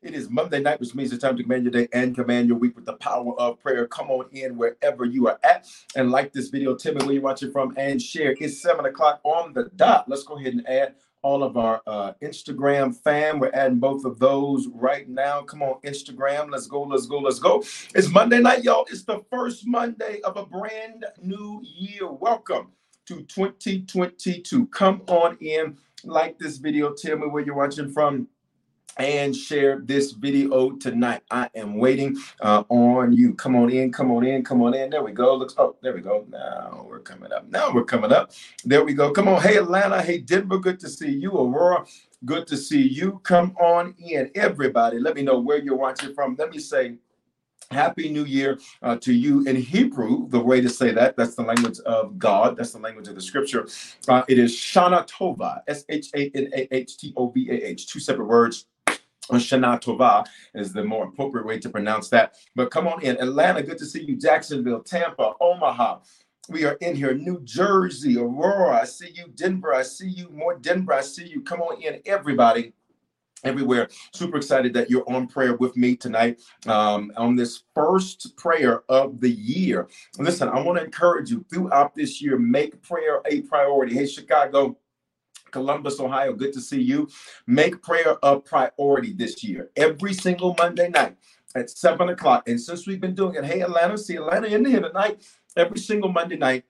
It is Monday night, which means it's time to command your day and command your week with the power of prayer. Come on in wherever you are at and like this video. Tell me where you're watching from and share. It's seven o'clock on the dot. Let's go ahead and add all of our uh, Instagram fam. We're adding both of those right now. Come on, Instagram. Let's go, let's go, let's go. It's Monday night, y'all. It's the first Monday of a brand new year. Welcome to 2022. Come on in, like this video. Tell me where you're watching from and share this video tonight. I am waiting uh, on you. Come on in, come on in, come on in. There we go. Looks oh, there we go. Now we're coming up. Now we're coming up. There we go. Come on. Hey Atlanta. Hey Denver. Good to see you. Aurora. Good to see you. Come on in, everybody. Let me know where you're watching from. Let me say Happy New Year uh, to you in Hebrew. The way to say that, that's the language of God. That's the language of the scripture. Uh, it is Shana Tova, S H A N A H T O V A H, two separate words. Shana Tova is the more appropriate way to pronounce that. But come on in. Atlanta, good to see you. Jacksonville, Tampa, Omaha. We are in here. New Jersey, Aurora. I see you. Denver. I see you. More Denver. I see you. Come on in, everybody everywhere. Super excited that you're on prayer with me tonight um, on this first prayer of the year. Listen, I want to encourage you throughout this year, make prayer a priority. Hey, Chicago. Columbus, Ohio, good to see you. Make prayer a priority this year. Every single Monday night at seven o'clock. And since we've been doing it, hey, Atlanta, see Atlanta in here tonight. Every single Monday night,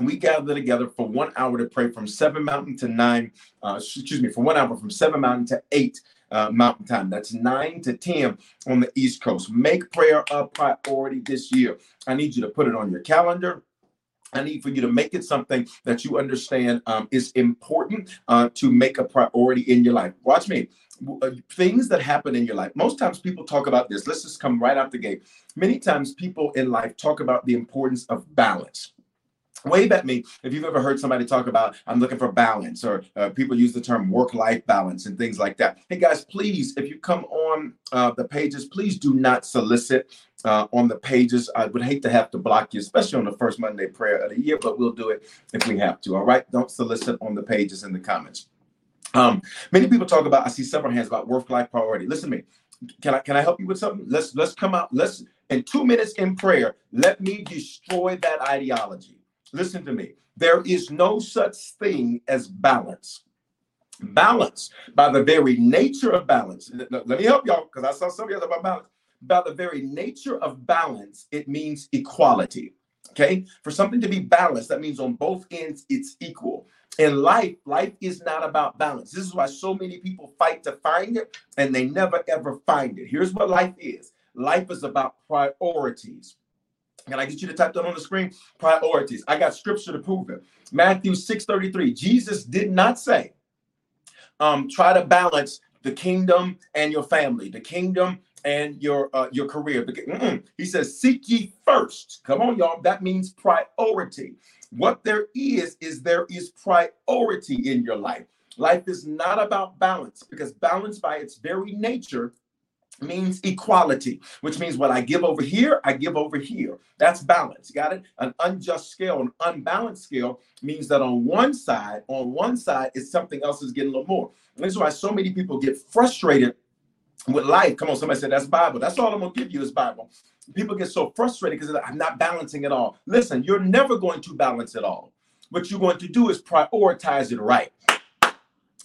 we gather together for one hour to pray from seven mountain to nine, uh, excuse me, for one hour from seven mountain to eight uh, mountain time. That's nine to 10 on the East Coast. Make prayer a priority this year. I need you to put it on your calendar. I need for you to make it something that you understand um, is important uh, to make a priority in your life. Watch me. Uh, things that happen in your life. Most times people talk about this. Let's just come right out the gate. Many times people in life talk about the importance of balance wave at me if you've ever heard somebody talk about i'm looking for balance or uh, people use the term work-life balance and things like that. Hey guys please if you come on uh, the pages please do not solicit uh, on the pages. I would hate to have to block you especially on the first monday prayer of the year but we'll do it if we have to all right? Don't solicit on the pages in the comments. Um, many people talk about i see several hands about work-life priority. Listen to me. Can i can i help you with something? Let's let's come out let's in two minutes in prayer let me destroy that ideology Listen to me. There is no such thing as balance. Balance, by the very nature of balance, let me help y'all because I saw some of you about balance. By the very nature of balance, it means equality. Okay. For something to be balanced, that means on both ends it's equal. In life, life is not about balance. This is why so many people fight to find it and they never ever find it. Here's what life is life is about priorities. Can I get you to type that on the screen? Priorities. I got scripture to prove it. Matthew 6:33. Jesus did not say, um, try to balance the kingdom and your family, the kingdom and your uh, your career. Mm-mm. He says, seek ye first. Come on, y'all. That means priority. What there is, is there is priority in your life. Life is not about balance because balance by its very nature means equality, which means what I give over here, I give over here. That's balance. Got it? An unjust scale, an unbalanced scale means that on one side, on one side, is something else is getting a little more. And this is why so many people get frustrated with life. Come on, somebody said that's Bible. That's all I'm gonna give you is Bible. People get so frustrated because I'm not balancing it all. Listen, you're never going to balance it all. What you're going to do is prioritize it right.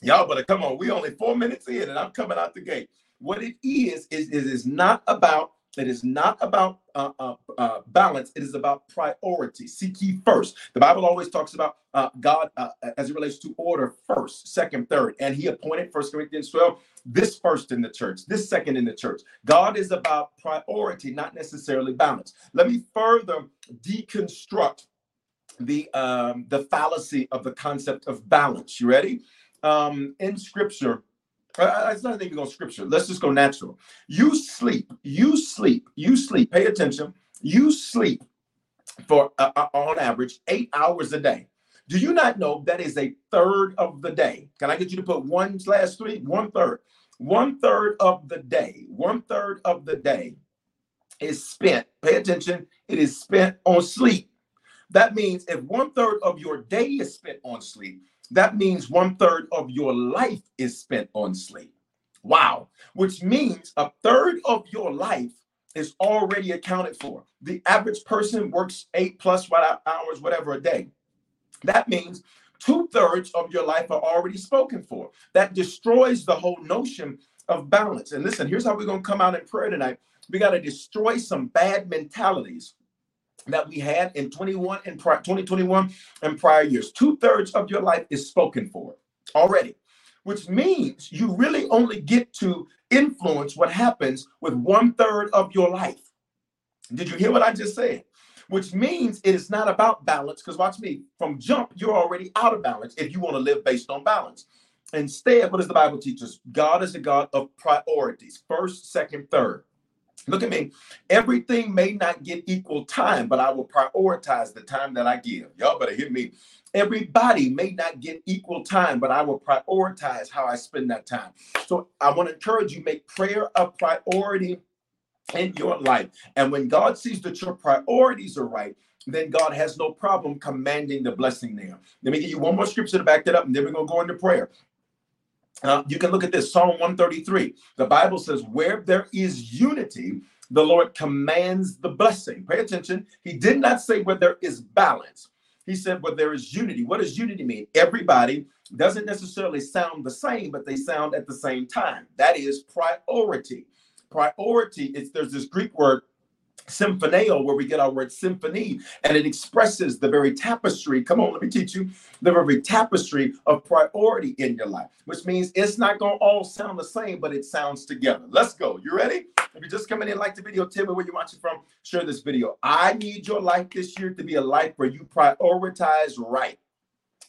Y'all better come on. We only four minutes in, and I'm coming out the gate. What it is is it is not about it is not about uh, uh, uh, balance. It is about priority. Seek ye first. The Bible always talks about uh, God uh, as it relates to order first, second, third. And he appointed First Corinthians 12, this first in the church, this second in the church. God is about priority, not necessarily balance. Let me further deconstruct the um, the fallacy of the concept of balance. You ready? Um, in scripture, it's not even go scripture. Let's just go natural. You sleep, you sleep, you sleep. Pay attention. You sleep for uh, uh, on average eight hours a day. Do you not know that is a third of the day? Can I get you to put one slash three? One third. One third of the day. One third of the day is spent. Pay attention. It is spent on sleep. That means if one third of your day is spent on sleep, that means one third of your life is spent on sleep. Wow. Which means a third of your life is already accounted for. The average person works eight plus hours, whatever a day. That means two thirds of your life are already spoken for. That destroys the whole notion of balance. And listen, here's how we're going to come out in prayer tonight. We got to destroy some bad mentalities that we had in 21 and 2021 and prior years. Two thirds of your life is spoken for already, which means you really only get to influence what happens with one third of your life. Did you hear what I just said? Which means it is not about balance. Because watch me, from jump, you're already out of balance if you want to live based on balance. Instead, what does the Bible teach us? God is a God of priorities first, second, third. Look at me. Everything may not get equal time, but I will prioritize the time that I give. Y'all better hear me. Everybody may not get equal time, but I will prioritize how I spend that time. So I want to encourage you make prayer a priority in your life. And when God sees that your priorities are right, then God has no problem commanding the blessing there. Let me give you one more scripture to back that up, and then we're going to go into prayer. Uh, you can look at this Psalm 133. The Bible says, Where there is unity, the Lord commands the blessing. Pay attention. He did not say where there is balance. He said, where there is unity. What does unity mean? Everybody doesn't necessarily sound the same, but they sound at the same time. That is priority. Priority is there's this Greek word symphoneo, where we get our word symphony, and it expresses the very tapestry. Come on, let me teach you the very tapestry of priority in your life, which means it's not going to all sound the same, but it sounds together. Let's go. You ready? If you're just coming in, like the video, tell me where you're watching from, share this video. I need your life this year to be a life where you prioritize right.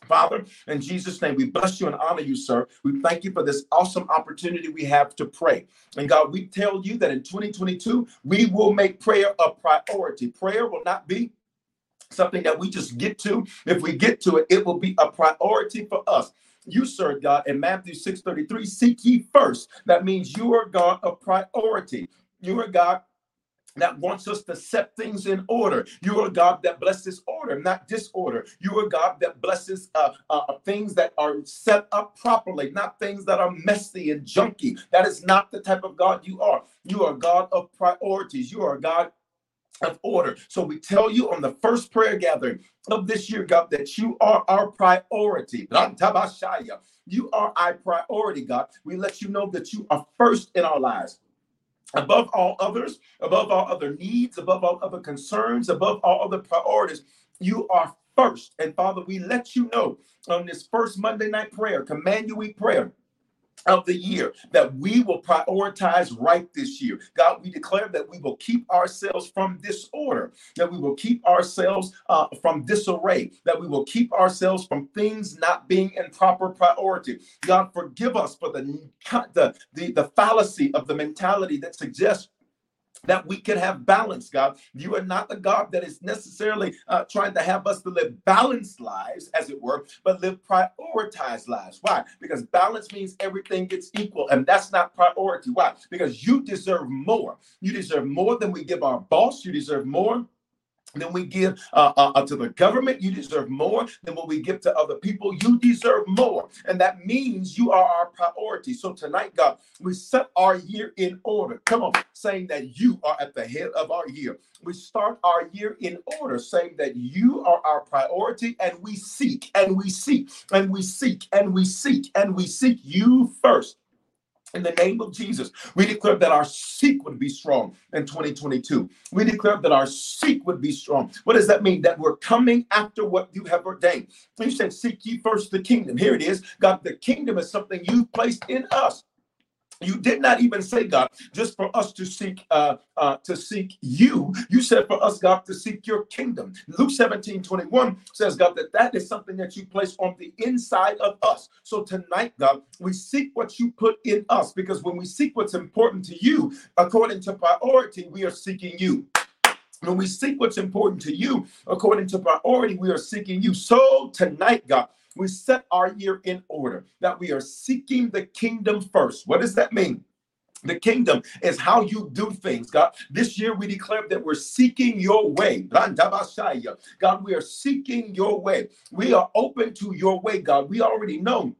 Father, in Jesus' name, we bless you and honor you, sir. We thank you for this awesome opportunity we have to pray. And God, we tell you that in 2022, we will make prayer a priority. Prayer will not be something that we just get to. If we get to it, it will be a priority for us. You, sir, God, in Matthew 6:33, seek ye first. That means you are God of priority. You are God that wants us to set things in order. You are a God that blesses order, not disorder. You are a God that blesses uh, uh, uh, things that are set up properly, not things that are messy and junky. That is not the type of God you are. You are a God of priorities. You are a God of order. So we tell you on the first prayer gathering of this year, God, that you are our priority. You are our priority, God. We let you know that you are first in our lives above all others, above all other needs, above all other concerns, above all other priorities. You are first. And Father, we let you know on this first Monday night prayer, command you week prayer of the year that we will prioritize right this year. God, we declare that we will keep ourselves from disorder, that we will keep ourselves uh, from disarray, that we will keep ourselves from things not being in proper priority. God, forgive us for the, the, the, the fallacy of the mentality that suggests that we can have balance, God. You are not the God that is necessarily uh, trying to have us to live balanced lives, as it were, but live prioritized lives. Why? Because balance means everything gets equal, and that's not priority. Why? Because you deserve more. You deserve more than we give our boss. You deserve more than we give uh, uh, uh, to the government. You deserve more than what we give to other people. You deserve more. And that means you are our priority. So tonight, God, we set our year in order. Come on, saying that you are at the head of our year. We start our year in order, saying that you are our priority and we seek and we seek and we seek and we seek and we seek you first. In the name of Jesus, we declare that our seek would be strong in 2022. We declare that our seek would be strong. What does that mean? That we're coming after what you have ordained. You said, Seek ye first the kingdom. Here it is. God, the kingdom is something you've placed in us. You did not even say, God, just for us to seek uh, uh, to seek you. You said for us, God, to seek your kingdom. Luke 17, 21 says, God, that that is something that you place on the inside of us. So tonight, God, we seek what you put in us because when we seek what's important to you, according to priority, we are seeking you. When we seek what's important to you, according to priority, we are seeking you. So tonight, God, we set our year in order, that we are seeking the kingdom first. What does that mean? The kingdom is how you do things, God. This year we declare that we're seeking your way. God, we are seeking your way. We are open to your way, God. We already know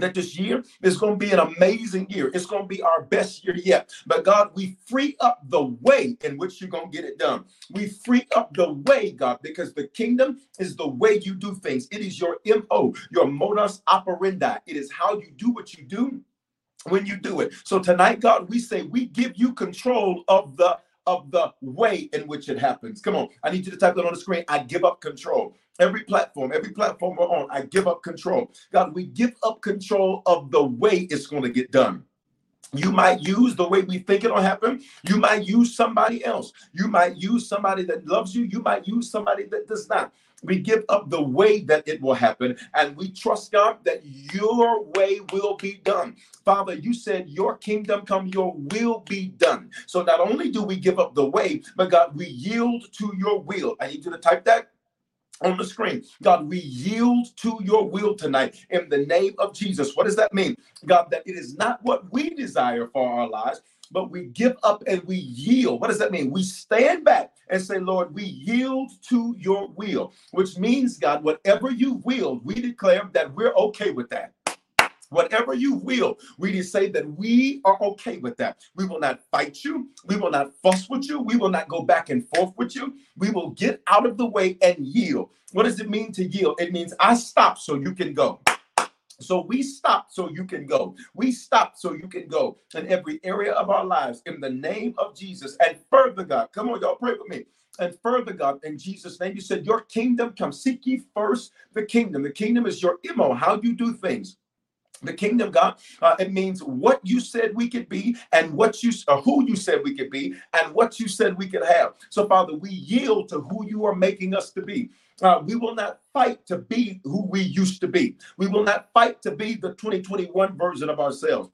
that this year is going to be an amazing year. It's going to be our best year yet. But God, we free up the way in which you're going to get it done. We free up the way, God, because the kingdom is the way you do things. It is your MO, your modus operandi. It is how you do what you do when you do it. So tonight, God, we say we give you control of the of the way in which it happens. Come on, I need you to type that on the screen. I give up control. Every platform, every platform we're on, I give up control. God, we give up control of the way it's going to get done. You might use the way we think it'll happen. You might use somebody else. You might use somebody that loves you. You might use somebody that does not. We give up the way that it will happen and we trust God that your way will be done. Father, you said your kingdom come, your will be done. So not only do we give up the way, but God, we yield to your will. I need you to type that on the screen. God, we yield to your will tonight in the name of Jesus. What does that mean? God, that it is not what we desire for our lives, but we give up and we yield. What does that mean? We stand back and say, Lord, we yield to your will, which means, God, whatever you will, we declare that we're okay with that. Whatever you will, we just say that we are okay with that. We will not fight you. We will not fuss with you. We will not go back and forth with you. We will get out of the way and yield. What does it mean to yield? It means I stop so you can go. So we stop so you can go. We stop so you can go in every area of our lives in the name of Jesus. And further, God, come on, y'all, pray with me. And further, God, in Jesus' name, you said, Your kingdom come. Seek ye first the kingdom. The kingdom is your MO, how do you do things the kingdom god uh, it means what you said we could be and what you or who you said we could be and what you said we could have. So father we yield to who you are making us to be. Uh, we will not fight to be who we used to be. We will not fight to be the 2021 version of ourselves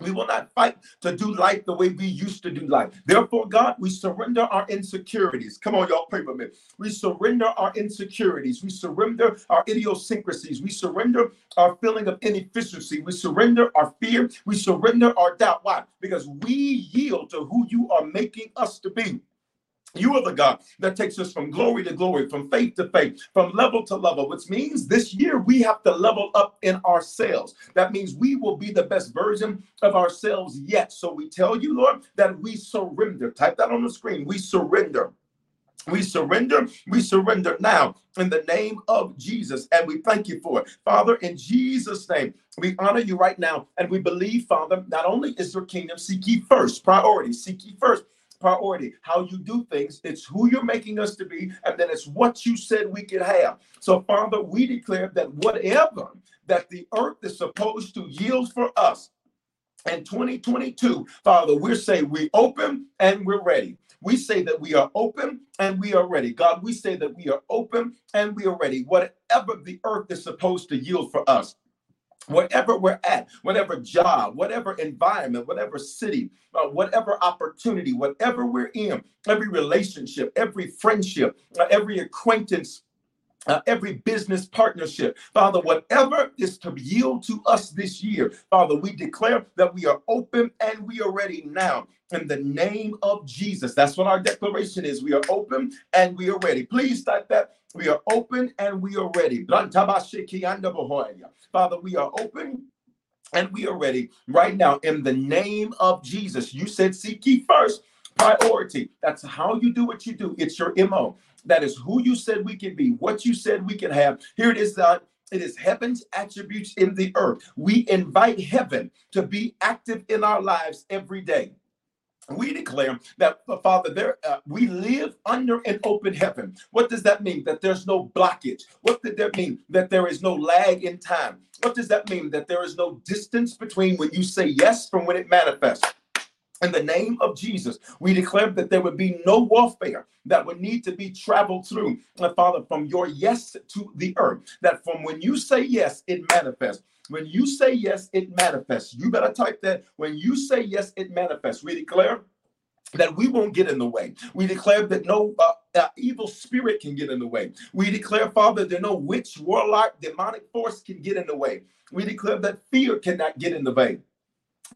we will not fight to do life the way we used to do life. Therefore, God, we surrender our insecurities. Come on, y'all, pray for me. We surrender our insecurities. We surrender our idiosyncrasies. We surrender our feeling of inefficiency. We surrender our fear. We surrender our doubt. Why? Because we yield to who you are making us to be. You are the God that takes us from glory to glory, from faith to faith, from level to level, which means this year we have to level up in ourselves. That means we will be the best version of ourselves yet. So we tell you, Lord, that we surrender. Type that on the screen. We surrender. We surrender. We surrender now in the name of Jesus. And we thank you for it. Father, in Jesus' name, we honor you right now. And we believe, Father, not only is your kingdom, seek ye first, priority, seek ye first priority. How you do things, it's who you're making us to be, and then it's what you said we could have. So, Father, we declare that whatever that the earth is supposed to yield for us in 2022, Father, we say we open and we're ready. We say that we are open and we are ready. God, we say that we are open and we are ready. Whatever the earth is supposed to yield for us, wherever we're at, whatever job, whatever environment, whatever city, uh, whatever opportunity, whatever we're in, every relationship, every friendship, uh, every acquaintance uh, every business partnership. Father, whatever is to yield to us this year, Father, we declare that we are open and we are ready now in the name of Jesus. That's what our declaration is. We are open and we are ready. Please type that. We are open and we are ready. Father, we are open and we are ready right now in the name of Jesus. You said, Seek ye first priority. That's how you do what you do. It's your MO. That is who you said we can be, what you said we can have. Here it is, uh, it is heaven's attributes in the earth. We invite heaven to be active in our lives every day. We declare that, uh, Father, there uh, we live under an open heaven. What does that mean? That there's no blockage. What did that mean? That there is no lag in time. What does that mean? That there is no distance between when you say yes from when it manifests. In the name of Jesus, we declare that there would be no warfare that would need to be traveled through, uh, Father, from your yes to the earth. That from when you say yes, it manifests. When you say yes, it manifests. You better type that. When you say yes, it manifests. We declare that we won't get in the way. We declare that no uh, uh, evil spirit can get in the way. We declare, Father, that no witch, warlock, demonic force can get in the way. We declare that fear cannot get in the way.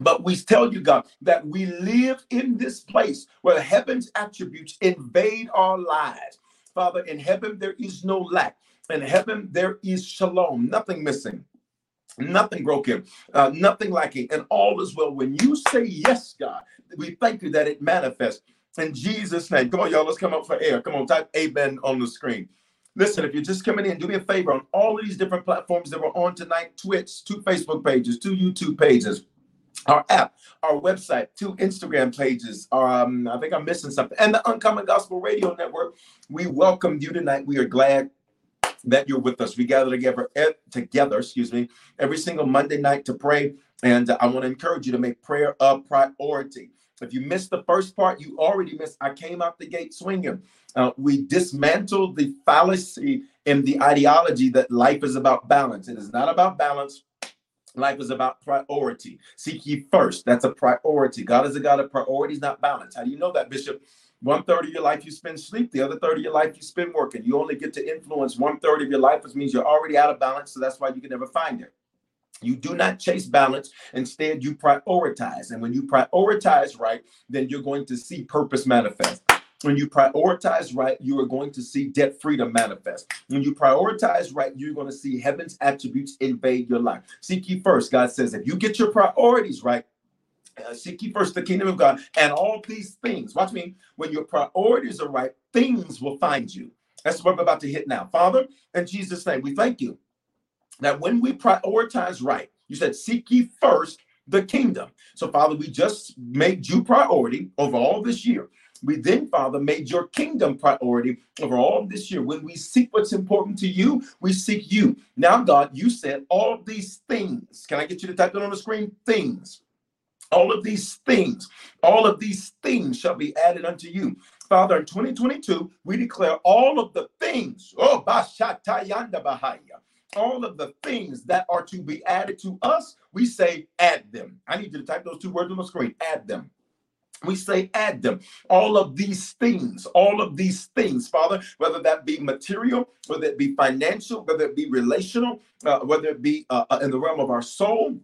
But we tell you, God, that we live in this place where heaven's attributes invade our lives. Father, in heaven there is no lack. In heaven there is shalom, nothing missing, nothing broken, uh, nothing lacking, and all is well. When you say yes, God, we thank you that it manifests in Jesus' name. Come on, y'all, let's come up for air. Come on, type amen on the screen. Listen, if you're just coming in, do me a favor on all of these different platforms that we're on tonight Twitch, two Facebook pages, two YouTube pages our app, our website, two Instagram pages. Um, I think I'm missing something, and the Uncommon Gospel Radio Network. We welcome you tonight. We are glad that you're with us. We gather together, eh, together, excuse me, every single Monday night to pray, and uh, I want to encourage you to make prayer a priority. If you missed the first part, you already missed. I came out the gate swinging. Uh, we dismantled the fallacy in the ideology that life is about balance. It is not about balance. Life is about priority. Seek ye first. That's a priority. God is a God of priorities, not balance. How do you know that, Bishop? One third of your life you spend sleep, the other third of your life you spend working. You only get to influence one third of your life, which means you're already out of balance. So that's why you can never find it. You do not chase balance. Instead, you prioritize. And when you prioritize right, then you're going to see purpose manifest. When you prioritize right, you are going to see debt freedom manifest. When you prioritize right, you're going to see heaven's attributes invade your life. Seek ye first. God says, if you get your priorities right, uh, seek ye first the kingdom of God and all these things. Watch me. When your priorities are right, things will find you. That's what we're about to hit now. Father, in Jesus' name, we thank you that when we prioritize right, you said, seek ye first the kingdom. So, Father, we just made you priority over all this year. We then, Father, made your kingdom priority over all this year. When we seek what's important to you, we seek you. Now, God, you said all these things. Can I get you to type it on the screen? Things. All of these things, all of these things shall be added unto you. Father, in 2022, we declare all of the things, oh, Bahaya, all of the things that are to be added to us, we say add them. I need you to type those two words on the screen, add them we say add them all of these things all of these things father whether that be material whether it be financial whether it be relational uh, whether it be uh, uh in the realm of our soul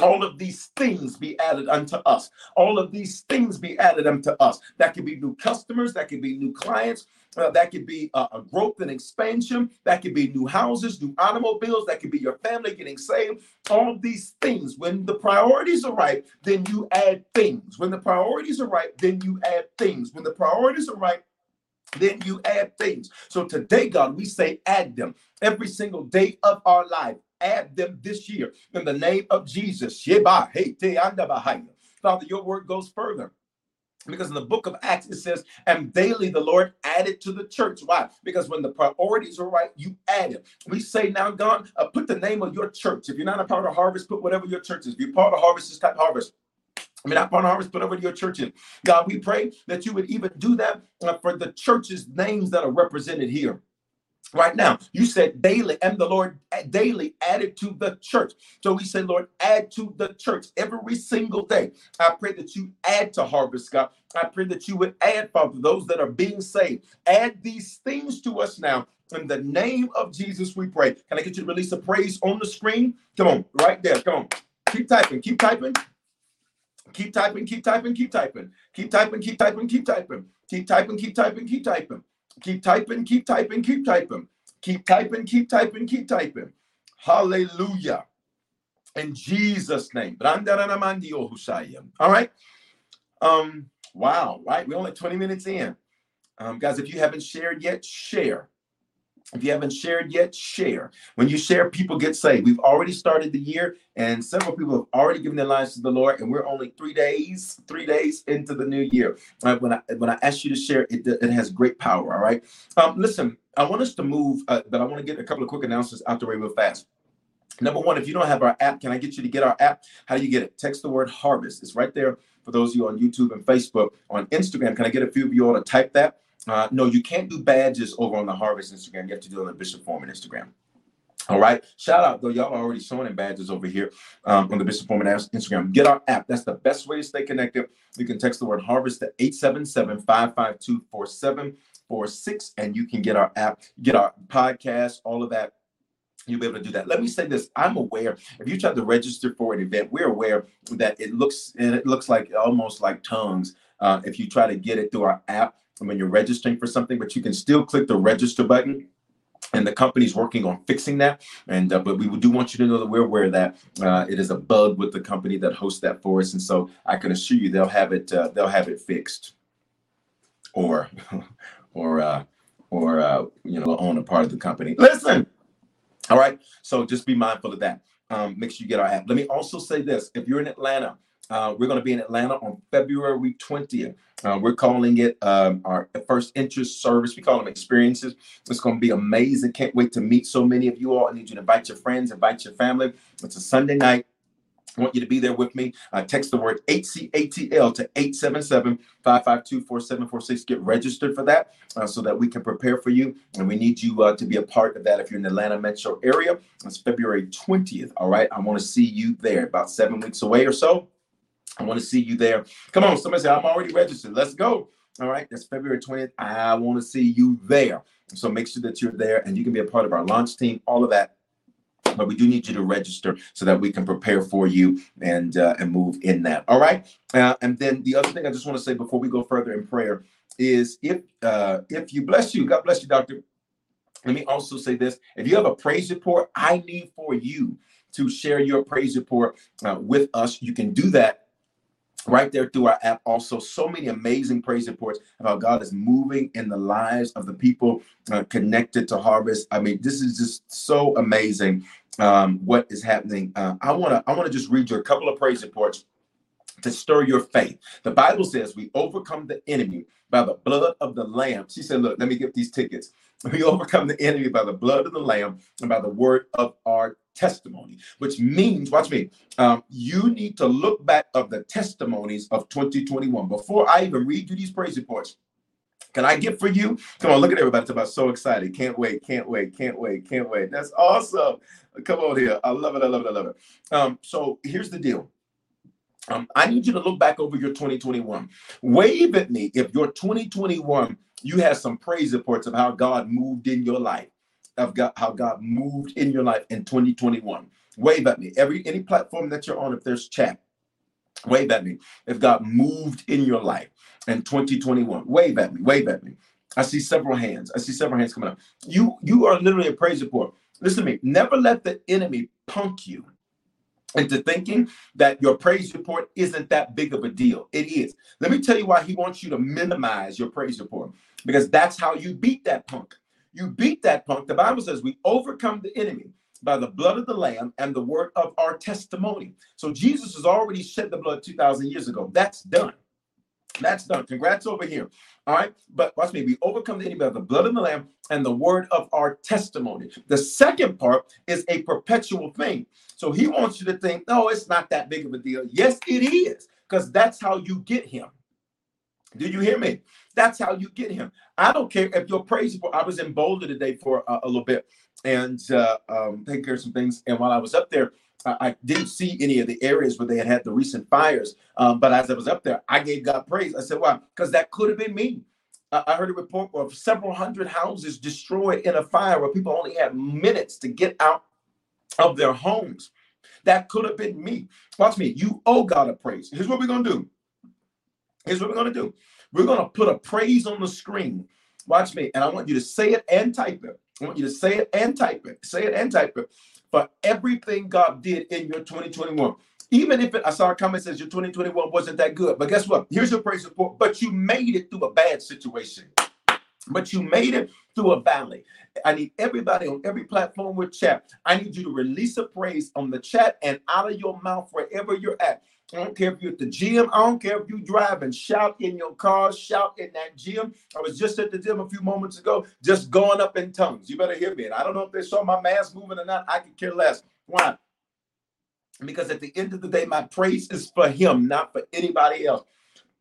all of these things be added unto us all of these things be added unto us that could be new customers that could be new clients uh, that could be uh, a growth and expansion. That could be new houses, new automobiles. That could be your family getting saved. All of these things. When the priorities are right, then you add things. When the priorities are right, then you add things. When the priorities are right, then you add things. So today, God, we say add them every single day of our life. Add them this year in the name of Jesus. Father, your word goes further. Because in the book of Acts, it says, and daily the Lord added to the church. Why? Because when the priorities are right, you add it. We say now, God, uh, put the name of your church. If you're not a part of Harvest, put whatever your church is. If you're part of Harvest, just type Harvest. I mean, not part of Harvest, put whatever your church is. God, we pray that you would even do that uh, for the churches' names that are represented here. Right now. You said daily, and the Lord eh, daily added to the church. So we say, Lord, add to the church every single day. I pray that you add to harvest, God. I pray that you would add, Father, those that are being saved. Add these things to us now. In the name of Jesus, we pray. Can I get you to release a praise on the screen? Come on, right there. Come on. Keep typing, keep typing. Keep typing, keep typing, keep typing. Keep typing, keep typing, keep typing. Keep typing, keep typing, keep typing. Keep typing, keep typing, keep typing. Keep typing, keep typing, keep typing. Hallelujah. In Jesus' name. All right. Um, wow, right? We're only 20 minutes in. Um, guys, if you haven't shared yet, share. If you haven't shared yet, share. When you share, people get saved. We've already started the year, and several people have already given their lives to the Lord, and we're only three days, three days into the new year. Right? When I when I ask you to share, it, it has great power. All right. Um, listen, I want us to move, uh, but I want to get a couple of quick announcements out the way real fast. Number one, if you don't have our app, can I get you to get our app? How do you get it? Text the word harvest. It's right there for those of you on YouTube and Facebook. On Instagram, can I get a few of you all to type that? Uh, no, you can't do badges over on the Harvest Instagram. You have to do it on the Bishop Foreman Instagram. All right. Shout out though. Y'all are already showing in badges over here um, on the Bishop Foreman Instagram. Get our app. That's the best way to stay connected. You can text the word harvest to 877-552-4746 and you can get our app, get our podcast, all of that. You'll be able to do that. Let me say this. I'm aware if you try to register for an event, we're aware that it looks and it looks like almost like tongues. Uh, if you try to get it through our app, when you're registering for something, but you can still click the register button and the company's working on fixing that. And uh, but we do want you to know that we're aware that uh, it is a bug with the company that hosts that for us, and so I can assure you they'll have it uh, they'll have it fixed, or or uh, or uh, you know own a part of the company. Listen, all right. So just be mindful of that. Um, make sure you get our app. Let me also say this: if you're in Atlanta uh, we're going to be in Atlanta on February 20th. Uh, we're calling it um, our first interest service. We call them experiences. It's going to be amazing. Can't wait to meet so many of you all. I need you to invite your friends, invite your family. It's a Sunday night. I want you to be there with me. Uh, text the word HCATL to 877-552-4746. Get registered for that uh, so that we can prepare for you. And we need you uh, to be a part of that if you're in the Atlanta metro area. It's February 20th. All right. I want to see you there about seven weeks away or so. I want to see you there. Come on, somebody say, I'm already registered. Let's go. All right, that's February 20th. I want to see you there. So make sure that you're there and you can be a part of our launch team, all of that. But we do need you to register so that we can prepare for you and uh, and move in that. All right. Uh, and then the other thing I just want to say before we go further in prayer is if uh, if you bless you, God bless you, doctor. Let me also say this: if you have a praise report, I need for you to share your praise report uh, with us. You can do that right there through our app also so many amazing praise reports about god is moving in the lives of the people uh, connected to harvest. I mean this is just so amazing um, what is happening. Uh, i want to i want to just read you a couple of praise reports to stir your faith. The bible says we overcome the enemy by the blood of the lamb. She said look let me get these tickets. We overcome the enemy by the blood of the lamb and by the word of our testimony, which means, watch me, um, you need to look back of the testimonies of 2021. Before I even read you these praise reports, can I get for you? Come on, look at everybody. It's about so excited. Can't wait, can't wait, can't wait, can't wait. That's awesome. Come on here. I love it. I love it. I love it. Um, so here's the deal. Um, I need you to look back over your 2021. Wave at me if your 2021 you had some praise reports of how God moved in your life of God, how God moved in your life in 2021. Wave at me. Every any platform that you're on, if there's chat, wave at me. If God moved in your life in 2021, wave at me. Wave at me. I see several hands. I see several hands coming up. You you are literally a praise report. Listen to me. Never let the enemy punk you into thinking that your praise report isn't that big of a deal. It is. Let me tell you why he wants you to minimize your praise report because that's how you beat that punk. You beat that punk. The Bible says we overcome the enemy by the blood of the Lamb and the word of our testimony. So Jesus has already shed the blood 2,000 years ago. That's done. That's done. Congrats over here. All right. But watch me. We overcome the enemy by the blood of the Lamb and the word of our testimony. The second part is a perpetual thing. So he wants you to think, no, it's not that big of a deal. Yes, it is, because that's how you get him. Do you hear me? That's how you get him. I don't care if your praise report. I was in Boulder today for a, a little bit and uh, um, taking care of some things. And while I was up there, I, I didn't see any of the areas where they had had the recent fires. Um, but as I was up there, I gave God praise. I said, "Why?" Because that could have been me. I, I heard a report of several hundred houses destroyed in a fire where people only had minutes to get out of their homes. That could have been me. Watch me. You owe God a praise. Here's what we're gonna do. Here's what we're gonna do. We're gonna put a praise on the screen. Watch me, and I want you to say it and type it. I want you to say it and type it. Say it and type it for everything God did in your 2021. Even if it, I saw a comment says your 2021 wasn't that good, but guess what? Here's your praise report. But you made it through a bad situation. But you made it through a valley. I need everybody on every platform with chat. I need you to release a praise on the chat and out of your mouth wherever you're at. I don't care if you're at the gym. I don't care if you drive and shout in your car, shout in that gym. I was just at the gym a few moments ago, just going up in tongues. You better hear me. And I don't know if they saw my mask moving or not. I could care less. Why? Because at the end of the day, my praise is for him, not for anybody else.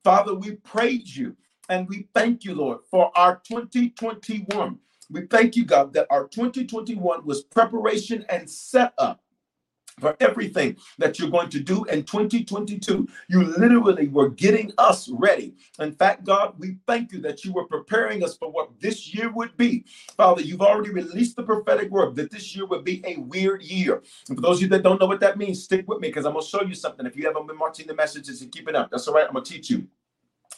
Father, we praise you and we thank you, Lord, for our 2021. We thank you, God, that our 2021 was preparation and set up for everything that you're going to do in 2022. You literally were getting us ready. In fact, God, we thank you that you were preparing us for what this year would be. Father, you've already released the prophetic word that this year would be a weird year. And for those of you that don't know what that means, stick with me because I'm going to show you something. If you haven't been watching the messages and keeping up, that's all right. I'm going to teach you.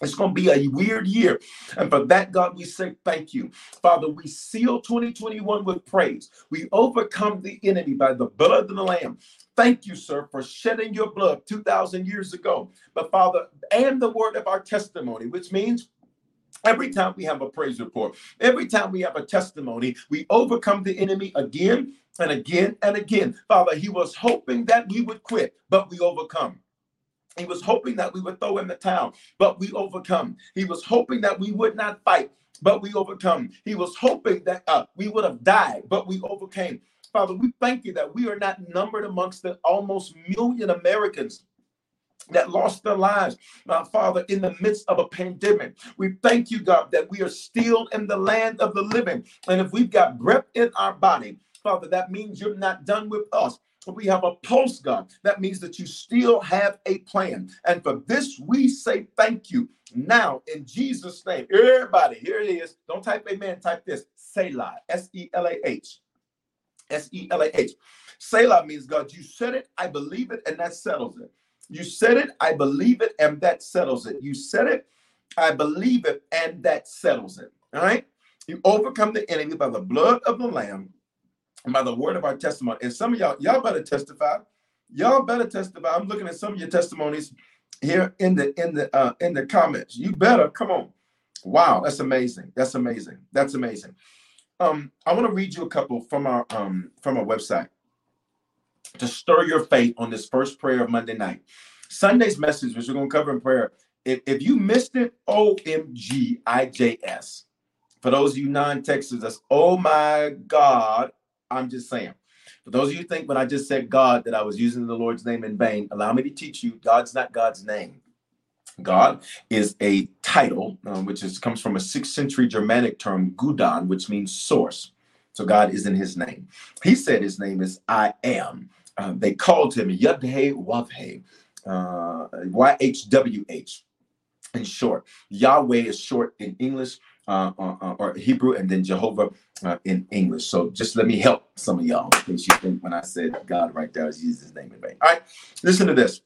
It's going to be a weird year. And for that, God, we say thank you. Father, we seal 2021 with praise. We overcome the enemy by the blood of the Lamb. Thank you, sir, for shedding your blood 2,000 years ago. But Father, and the word of our testimony, which means Every time we have a praise report, every time we have a testimony, we overcome the enemy again and again and again. Father, he was hoping that we would quit, but we overcome. He was hoping that we would throw in the towel, but we overcome. He was hoping that we would not fight, but we overcome. He was hoping that uh, we would have died, but we overcame. Father, we thank you that we are not numbered amongst the almost million Americans that lost their lives, uh, Father, in the midst of a pandemic. We thank you, God, that we are still in the land of the living. And if we've got breath in our body, Father, that means you're not done with us we have a pulse God. That means that you still have a plan. And for this, we say thank you. Now, in Jesus' name, everybody, here it is. Don't type amen, type this Selah, S E L A H. S E L A H. Selah means, God, you said it, I believe it, and that settles it. You said it, I believe it, and that settles it. You said it, I believe it, and that settles it. All right? You overcome the enemy by the blood of the Lamb by the word of our testimony. And some of y'all, y'all better testify. Y'all better testify. I'm looking at some of your testimonies here in the in the uh in the comments. You better come on. Wow, that's amazing. That's amazing. That's amazing. Um, I want to read you a couple from our um from our website to stir your faith on this first prayer of Monday night. Sunday's message, which we're going to cover in prayer. If, if you missed it, OMG IJS. For those of you non-Texans, that's oh my God, I'm just saying. For those of you think when I just said God that I was using the Lord's name in vain, allow me to teach you God's not God's name. God is a title, um, which is comes from a sixth century Germanic term, Gudon, which means source. So God isn't his name. He said his name is I am. Uh, they called him Yudhe Wavhe, uh, YHWH in short. Yahweh is short in English uh, uh, uh, or Hebrew, and then Jehovah uh, in English. So just let me help some of y'all in case you think when I said God right there, I his name in vain. All right, listen to this.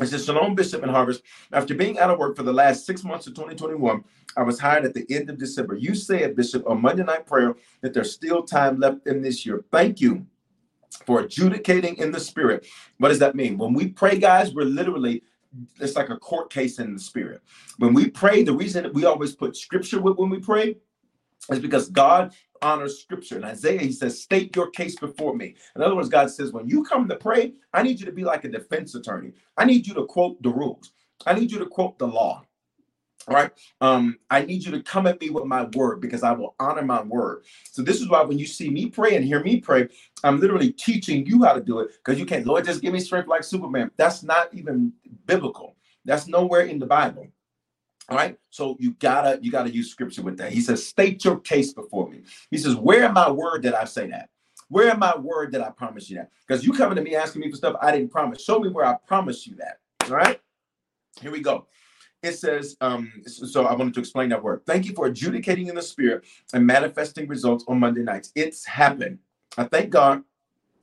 It says, Shalom, Bishop and Harvest. After being out of work for the last six months of 2021, I was hired at the end of December. You said, Bishop, on Monday Night Prayer that there's still time left in this year. Thank you for adjudicating in the spirit. What does that mean? When we pray, guys, we're literally it's like a court case in the spirit. When we pray, the reason that we always put scripture with when we pray is because God honors scripture. In Isaiah, he says, state your case before me. In other words, God says, when you come to pray, I need you to be like a defense attorney. I need you to quote the rules. I need you to quote the law. Right. Um, I need you to come at me with my word because I will honor my word. So this is why when you see me pray and hear me pray, I'm literally teaching you how to do it because you can't, Lord, just give me strength like Superman. That's not even biblical. That's nowhere in the Bible. All right. So you gotta you gotta use scripture with that. He says, state your case before me. He says, Where am my word did I say that? Where am my word did I promise you that? Because you coming to me asking me for stuff I didn't promise. Show me where I promised you that. All right. Here we go. It says, um, so I wanted to explain that word. Thank you for adjudicating in the spirit and manifesting results on Monday nights. It's happened. I thank God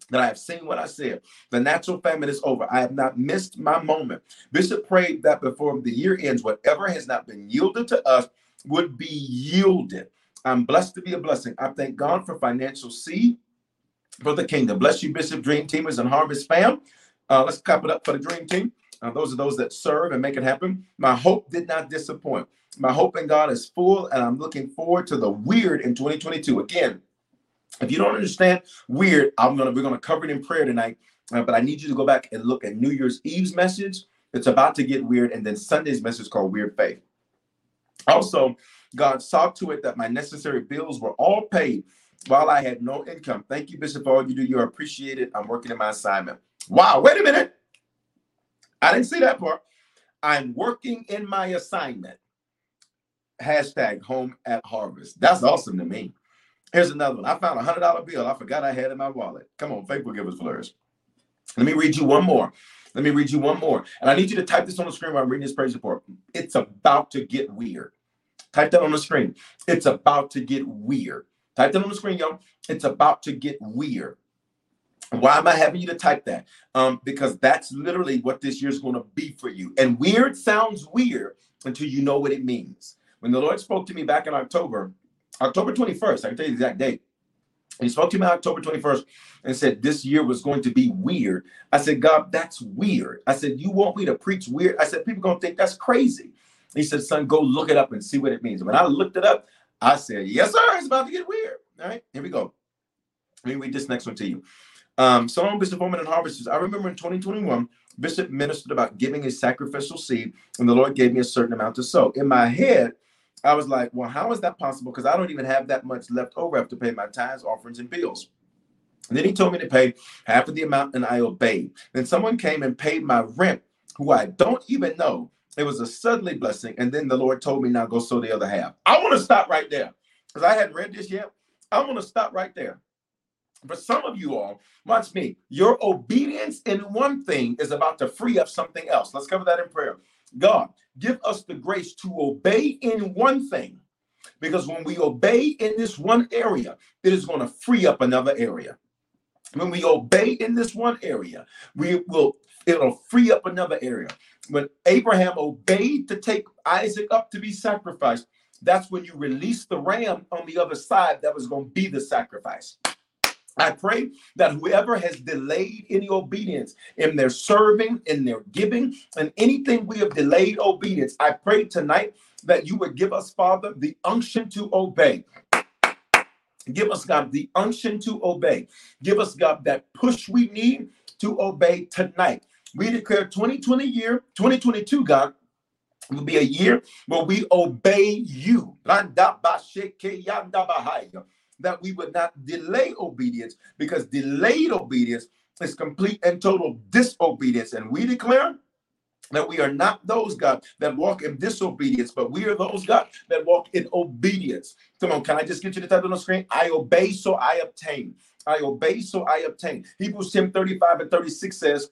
that I have seen what I said. The natural famine is over. I have not missed my moment. Bishop prayed that before the year ends, whatever has not been yielded to us would be yielded. I'm blessed to be a blessing. I thank God for financial seed for the kingdom. Bless you, Bishop Dream Teamers and Harvest Fam. Uh, let's clap it up for the Dream Team. Uh, those are those that serve and make it happen. My hope did not disappoint. My hope in God is full, and I'm looking forward to the weird in 2022. Again, if you don't understand weird, I'm gonna we're gonna cover it in prayer tonight. Uh, but I need you to go back and look at New Year's Eve's message. It's about to get weird, and then Sunday's message called Weird Faith. Also, God saw to it that my necessary bills were all paid while I had no income. Thank you, Bishop, for all you do. You're appreciated. I'm working in my assignment. Wow, wait a minute. I didn't see that part. I'm working in my assignment. Hashtag home at harvest. That's awesome to me. Here's another one. I found a hundred dollar bill. I forgot I had in my wallet. Come on, faithful givers flourish. Let me read you one more. Let me read you one more. And I need you to type this on the screen while I'm reading this praise report. It's about to get weird. Type that on the screen. It's about to get weird. Type that on the screen, y'all. It's about to get weird. Why am I having you to type that? Um, because that's literally what this year is going to be for you. And weird sounds weird until you know what it means. When the Lord spoke to me back in October, October 21st, I can tell you the exact date. He spoke to me on October 21st and said this year was going to be weird. I said, God, that's weird. I said, You want me to preach weird? I said, People gonna think that's crazy. He said, Son, go look it up and see what it means. When I looked it up, I said, Yes, sir, it's about to get weird. All right, here we go. Let me read this next one to you. Um, Psalm Bishop Foreman and Harvesters. I remember in 2021, Bishop ministered about giving a sacrificial seed, and the Lord gave me a certain amount to sow. In my head, I was like, well, how is that possible? Because I don't even have that much left over after pay my tithes, offerings, and bills. And then he told me to pay half of the amount, and I obeyed. Then someone came and paid my rent, who I don't even know. It was a suddenly blessing. And then the Lord told me, now go sow the other half. I want to stop right there because I hadn't read this yet. I want to stop right there. For some of you all, watch me. Your obedience in one thing is about to free up something else. Let's cover that in prayer. God, give us the grace to obey in one thing. Because when we obey in this one area, it is going to free up another area. When we obey in this one area, we will it'll free up another area. When Abraham obeyed to take Isaac up to be sacrificed, that's when you release the ram on the other side that was going to be the sacrifice. I pray that whoever has delayed any obedience in their serving, in their giving, and anything we have delayed obedience, I pray tonight that you would give us, Father, the unction to obey. Give us, God, the unction to obey. Give us, God, that push we need to obey tonight. We declare 2020 year, 2022, God, will be a year where we obey you that we would not delay obedience because delayed obedience is complete and total disobedience. And we declare that we are not those, God, that walk in disobedience, but we are those, God, that walk in obedience. Come on, can I just get you the title on the screen? I obey, so I obtain. I obey, so I obtain. Hebrews 10 35 and 36 says,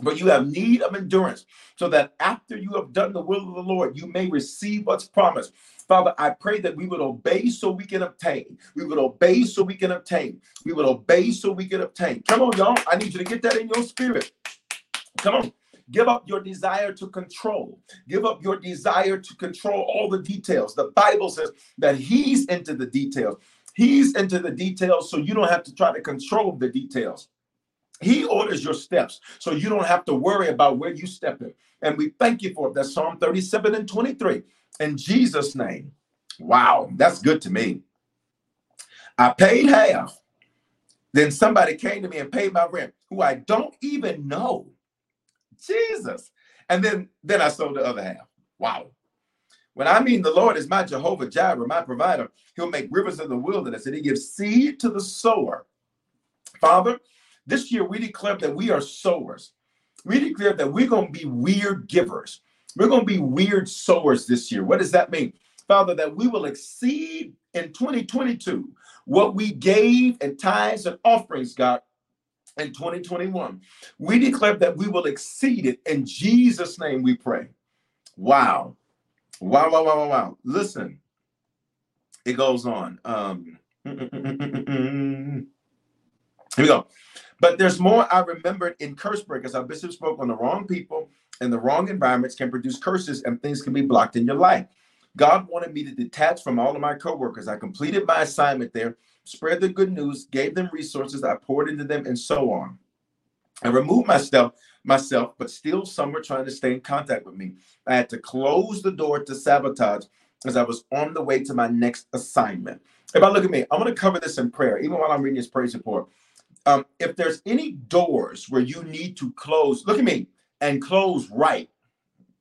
but you have need of endurance, so that after you have done the will of the Lord, you may receive what's promised. Father, I pray that we would obey so we can obtain. We would obey so we can obtain. We would obey so we can obtain. Come on, y'all. I need you to get that in your spirit. Come on. Give up your desire to control. Give up your desire to control all the details. The Bible says that He's into the details. He's into the details, so you don't have to try to control the details. He orders your steps, so you don't have to worry about where you step in. And we thank you for it. That's Psalm 37 and 23. In Jesus' name. Wow, that's good to me. I paid half. Then somebody came to me and paid my rent, who I don't even know. Jesus. And then then I sold the other half. Wow. When I mean the Lord is my Jehovah Jireh, my provider, he'll make rivers in the wilderness and he gives seed to the sower. Father, this year, we declare that we are sowers. We declare that we're going to be weird givers. We're going to be weird sowers this year. What does that mean? Father, that we will exceed in 2022 what we gave in tithes and offerings, God, in 2021. We declare that we will exceed it. In Jesus' name we pray. Wow. Wow, wow, wow, wow, wow. Listen, it goes on. Um, here we go. But there's more I remembered in curse breakers. Our bishop spoke on the wrong people and the wrong environments can produce curses and things can be blocked in your life. God wanted me to detach from all of my coworkers. I completed my assignment there, spread the good news, gave them resources, I poured into them, and so on. I removed myself, myself, but still some were trying to stay in contact with me. I had to close the door to sabotage as I was on the way to my next assignment. If I look at me, I'm going to cover this in prayer, even while I'm reading this praise report. Um, if there's any doors where you need to close, look at me and close right.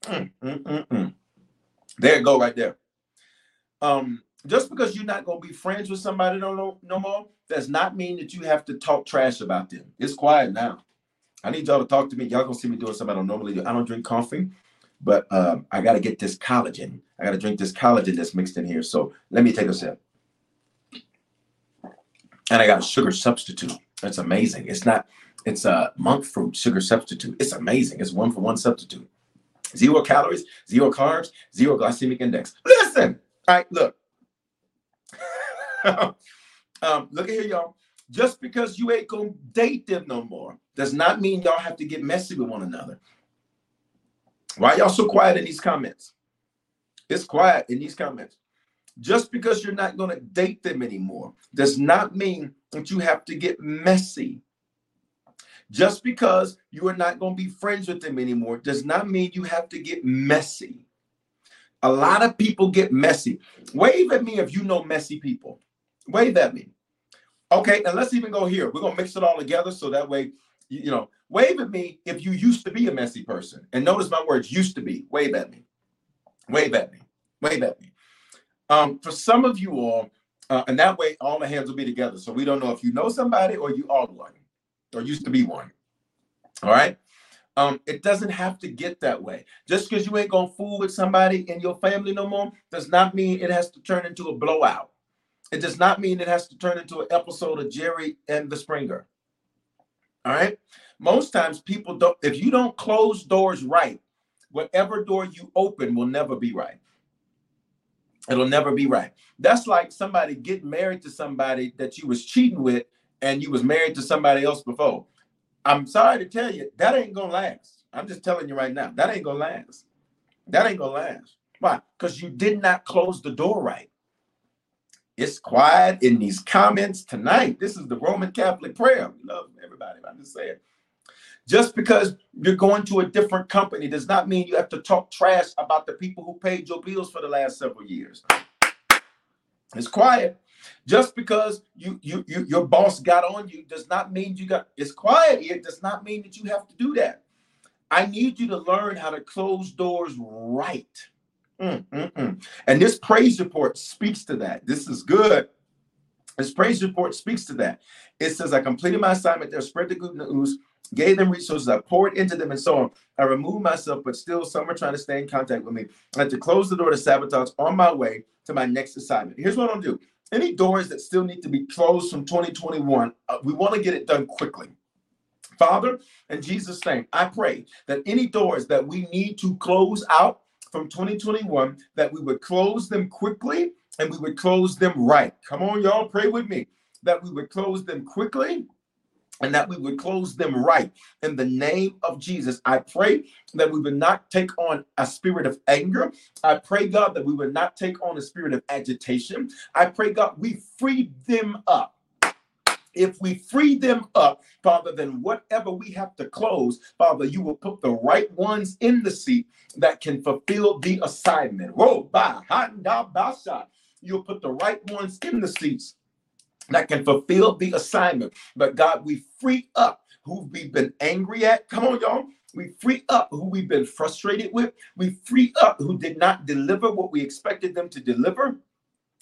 Mm, mm, mm, mm. There go, right there. Um, just because you're not to be friends with somebody no, no, more does not mean that you have to talk trash about them. It's quiet now. I need y'all to talk to me. Y'all gonna see me doing something I don't normally do. I don't drink coffee, but um, I got to get this collagen. I got to drink this collagen that's mixed in here. So let me take a sip. And I got a sugar substitute. That's amazing. It's not. It's a monk fruit sugar substitute. It's amazing. It's one for one substitute. Zero calories, zero carbs, zero glycemic index. Listen, all right, look. um, look at here, y'all. Just because you ain't gonna date them no more does not mean y'all have to get messy with one another. Why y'all so quiet in these comments? It's quiet in these comments. Just because you're not gonna date them anymore does not mean that you have to get messy. Just because you are not going to be friends with them anymore does not mean you have to get messy. A lot of people get messy. Wave at me if you know messy people. Wave at me. Okay, and let's even go here. We're going to mix it all together so that way, you, know, wave at me if you used to be a messy person. And notice my words used to be. Wave at me. Wave at me. Wave at me. Um, for some of you all, uh, and that way all the hands will be together. So we don't know if you know somebody or you are one or used to be one. All right. Um, it doesn't have to get that way. Just because you ain't gonna fool with somebody in your family no more does not mean it has to turn into a blowout. It does not mean it has to turn into an episode of Jerry and the Springer. All right. Most times people don't, if you don't close doors right, whatever door you open will never be right. It'll never be right. That's like somebody getting married to somebody that you was cheating with and you was married to somebody else before. I'm sorry to tell you, that ain't gonna last. I'm just telling you right now, that ain't gonna last. That ain't gonna last. Why? Because you did not close the door right. It's quiet in these comments tonight. This is the Roman Catholic prayer. We love everybody. I'm just saying. Just because you're going to a different company does not mean you have to talk trash about the people who paid your bills for the last several years. It's quiet. Just because you, you you your boss got on you does not mean you got it's quiet It does not mean that you have to do that. I need you to learn how to close doors right. Mm, mm, mm. And this praise report speaks to that. This is good. This praise report speaks to that. It says, I completed my assignment there, spread the good news, gave them resources, I poured into them, and so on. I removed myself, but still some are trying to stay in contact with me. I had to close the door to sabotage on my way to my next assignment. Here's what I'm gonna do any doors that still need to be closed from 2021, uh, we want to get it done quickly. Father, in Jesus' name, I pray that any doors that we need to close out from 2021, that we would close them quickly and we would close them right. Come on, y'all, pray with me that we would close them quickly and that we would close them right. In the name of Jesus, I pray that we would not take on a spirit of anger. I pray, God, that we would not take on a spirit of agitation. I pray, God, we free them up. If we free them up, Father, then whatever we have to close, Father, you will put the right ones in the seat that can fulfill the assignment. Whoa, You'll put the right ones in the seats that can fulfill the assignment. But God, we free up who we've been angry at. Come on, y'all. We free up who we've been frustrated with. We free up who did not deliver what we expected them to deliver.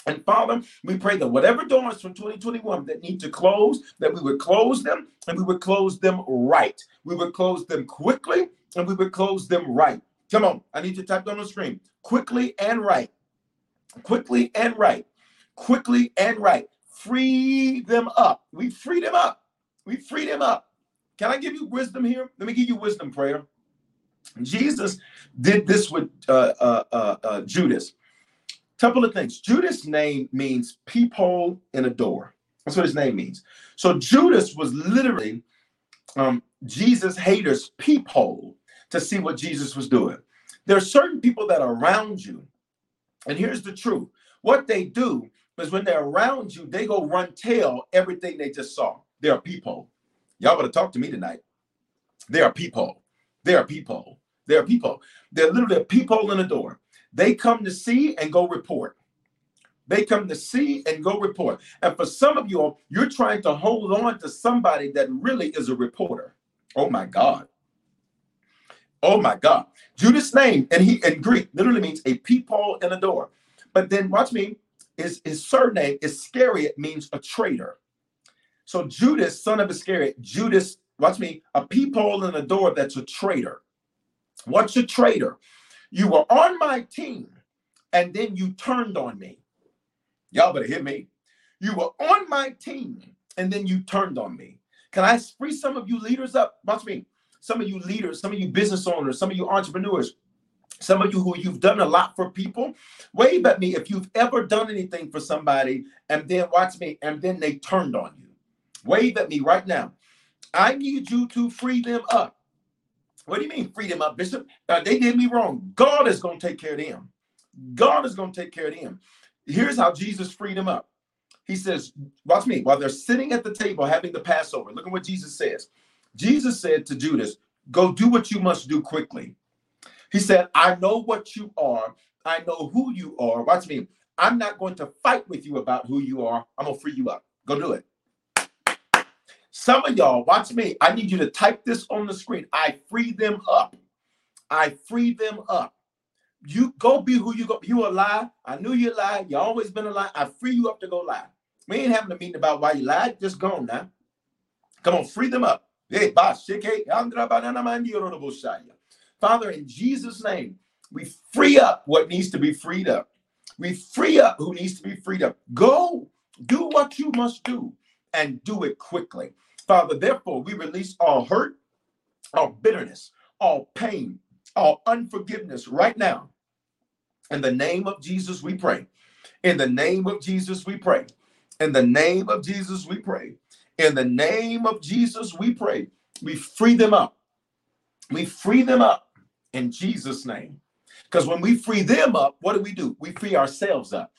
And Father, we pray that whatever doors from 2021 that need to close, that we would close them and we would close them right. We would close them quickly and we would close them right. Come on. I need you typed on the screen. Quickly and right. Quickly and right. Quickly and right. Free them up. We free them up. We free them up. Can I give you wisdom here? Let me give you wisdom prayer. Jesus did this with uh, uh, uh, uh Judas. Couple of things. Judas' name means peephole in a door. That's what his name means. So Judas was literally um, Jesus' haters' peephole to see what Jesus was doing. There are certain people that are around you, and here's the truth: what they do is when they're around you, they go run tell everything they just saw. They're a peephole. Y'all better talk to me tonight. They are peephole. They are peephole. They are people. They're literally a peephole in the door. They come to see and go report. They come to see and go report. And for some of you, you're trying to hold on to somebody that really is a reporter. Oh my God. Oh my God. Judas' name, and he in Greek literally means a peephole in a door. But then watch me, his, his surname Iscariot means a traitor. So Judas, son of Iscariot, Judas, watch me, a peephole in a door that's a traitor. What's a traitor? You were on my team and then you turned on me. Y'all better hear me. You were on my team and then you turned on me. Can I free some of you leaders up? Watch me. Some of you leaders, some of you business owners, some of you entrepreneurs, some of you who you've done a lot for people, wave at me if you've ever done anything for somebody and then watch me and then they turned on you. Wave at me right now. I need you to free them up. What do you mean free them up, Bishop? Uh, they did me wrong. God is going to take care of them. God is going to take care of them. Here's how Jesus freed them up. He says, watch me, while they're sitting at the table having the Passover, look at what Jesus says. Jesus said to Judas, Go do what you must do quickly. He said, I know what you are. I know who you are. Watch me. I'm not going to fight with you about who you are. I'm going to free you up. Go do it. Some of y'all, watch me. I need you to type this on the screen. I free them up. I free them up. You go be who you go. You a lie. I knew you lied. You always been a lie. I free you up to go lie. We ain't having a meeting about why you lied. Just go now. Come on, free them up. Father, in Jesus' name, we free up what needs to be freed up. We free up who needs to be freed up. Go do what you must do and do it quickly. Father, therefore, we release all hurt, all bitterness, all pain, all unforgiveness right now. In the name of Jesus, we pray. In the name of Jesus, we pray. In the name of Jesus, we pray. In the name of Jesus, we pray. We free them up. We free them up in Jesus' name. Because when we free them up, what do we do? We free ourselves up.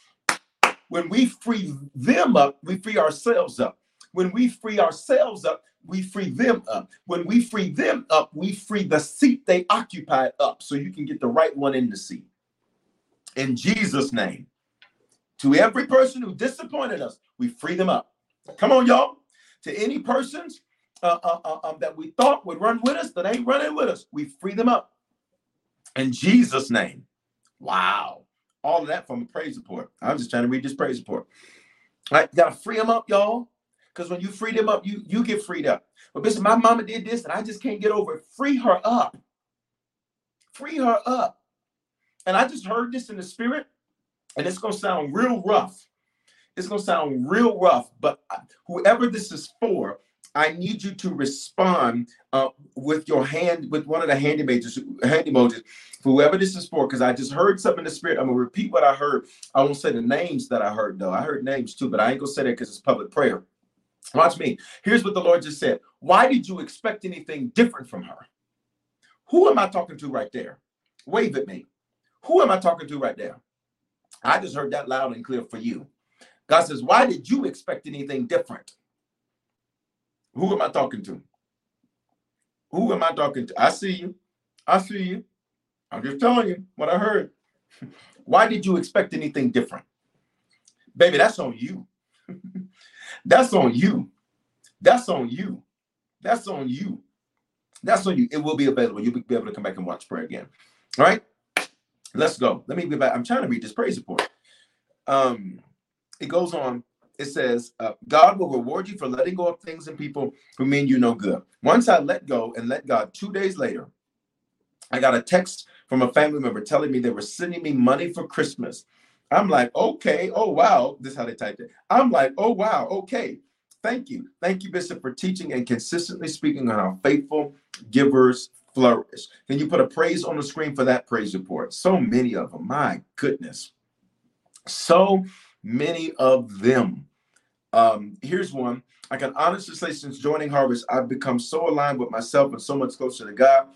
When we free them up, we free ourselves up. When we free ourselves up, we free them up. When we free them up, we free the seat they occupy up so you can get the right one in the seat. In Jesus' name. To every person who disappointed us, we free them up. Come on, y'all. To any persons uh, uh, uh, um, that we thought would run with us that ain't running with us, we free them up. In Jesus' name. Wow. All of that from a praise report. I'm just trying to read this praise report. All right, gotta free them up, y'all. Because when you free them up, you you get freed up. But listen, my mama did this and I just can't get over it. Free her up. Free her up. And I just heard this in the spirit, and it's gonna sound real rough. It's gonna sound real rough, but whoever this is for, I need you to respond uh, with your hand, with one of the hand emojis, hand emojis, whoever this is for, because I just heard something in the spirit. I'm gonna repeat what I heard. I won't say the names that I heard though. I heard names too, but I ain't gonna say that because it's public prayer. Watch me. Here's what the Lord just said. Why did you expect anything different from her? Who am I talking to right there? Wave at me. Who am I talking to right there? I just heard that loud and clear for you. God says, Why did you expect anything different? Who am I talking to? Who am I talking to? I see you. I see you. I'm just telling you what I heard. Why did you expect anything different? Baby, that's on you. That's on you. That's on you. That's on you. That's on you. It will be available. You'll be able to come back and watch prayer again. All right. Let's go. Let me get back. I'm trying to read this praise report. Um, it goes on. It says, uh, God will reward you for letting go of things and people who mean you no good. Once I let go and let God, two days later, I got a text from a family member telling me they were sending me money for Christmas. I'm like, okay, oh wow. This is how they typed it. I'm like, oh wow, okay. Thank you. Thank you, Bishop, for teaching and consistently speaking on how faithful givers flourish. Can you put a praise on the screen for that praise report? So many of them. My goodness. So many of them. Um, here's one. I can honestly say, since joining Harvest, I've become so aligned with myself and so much closer to God.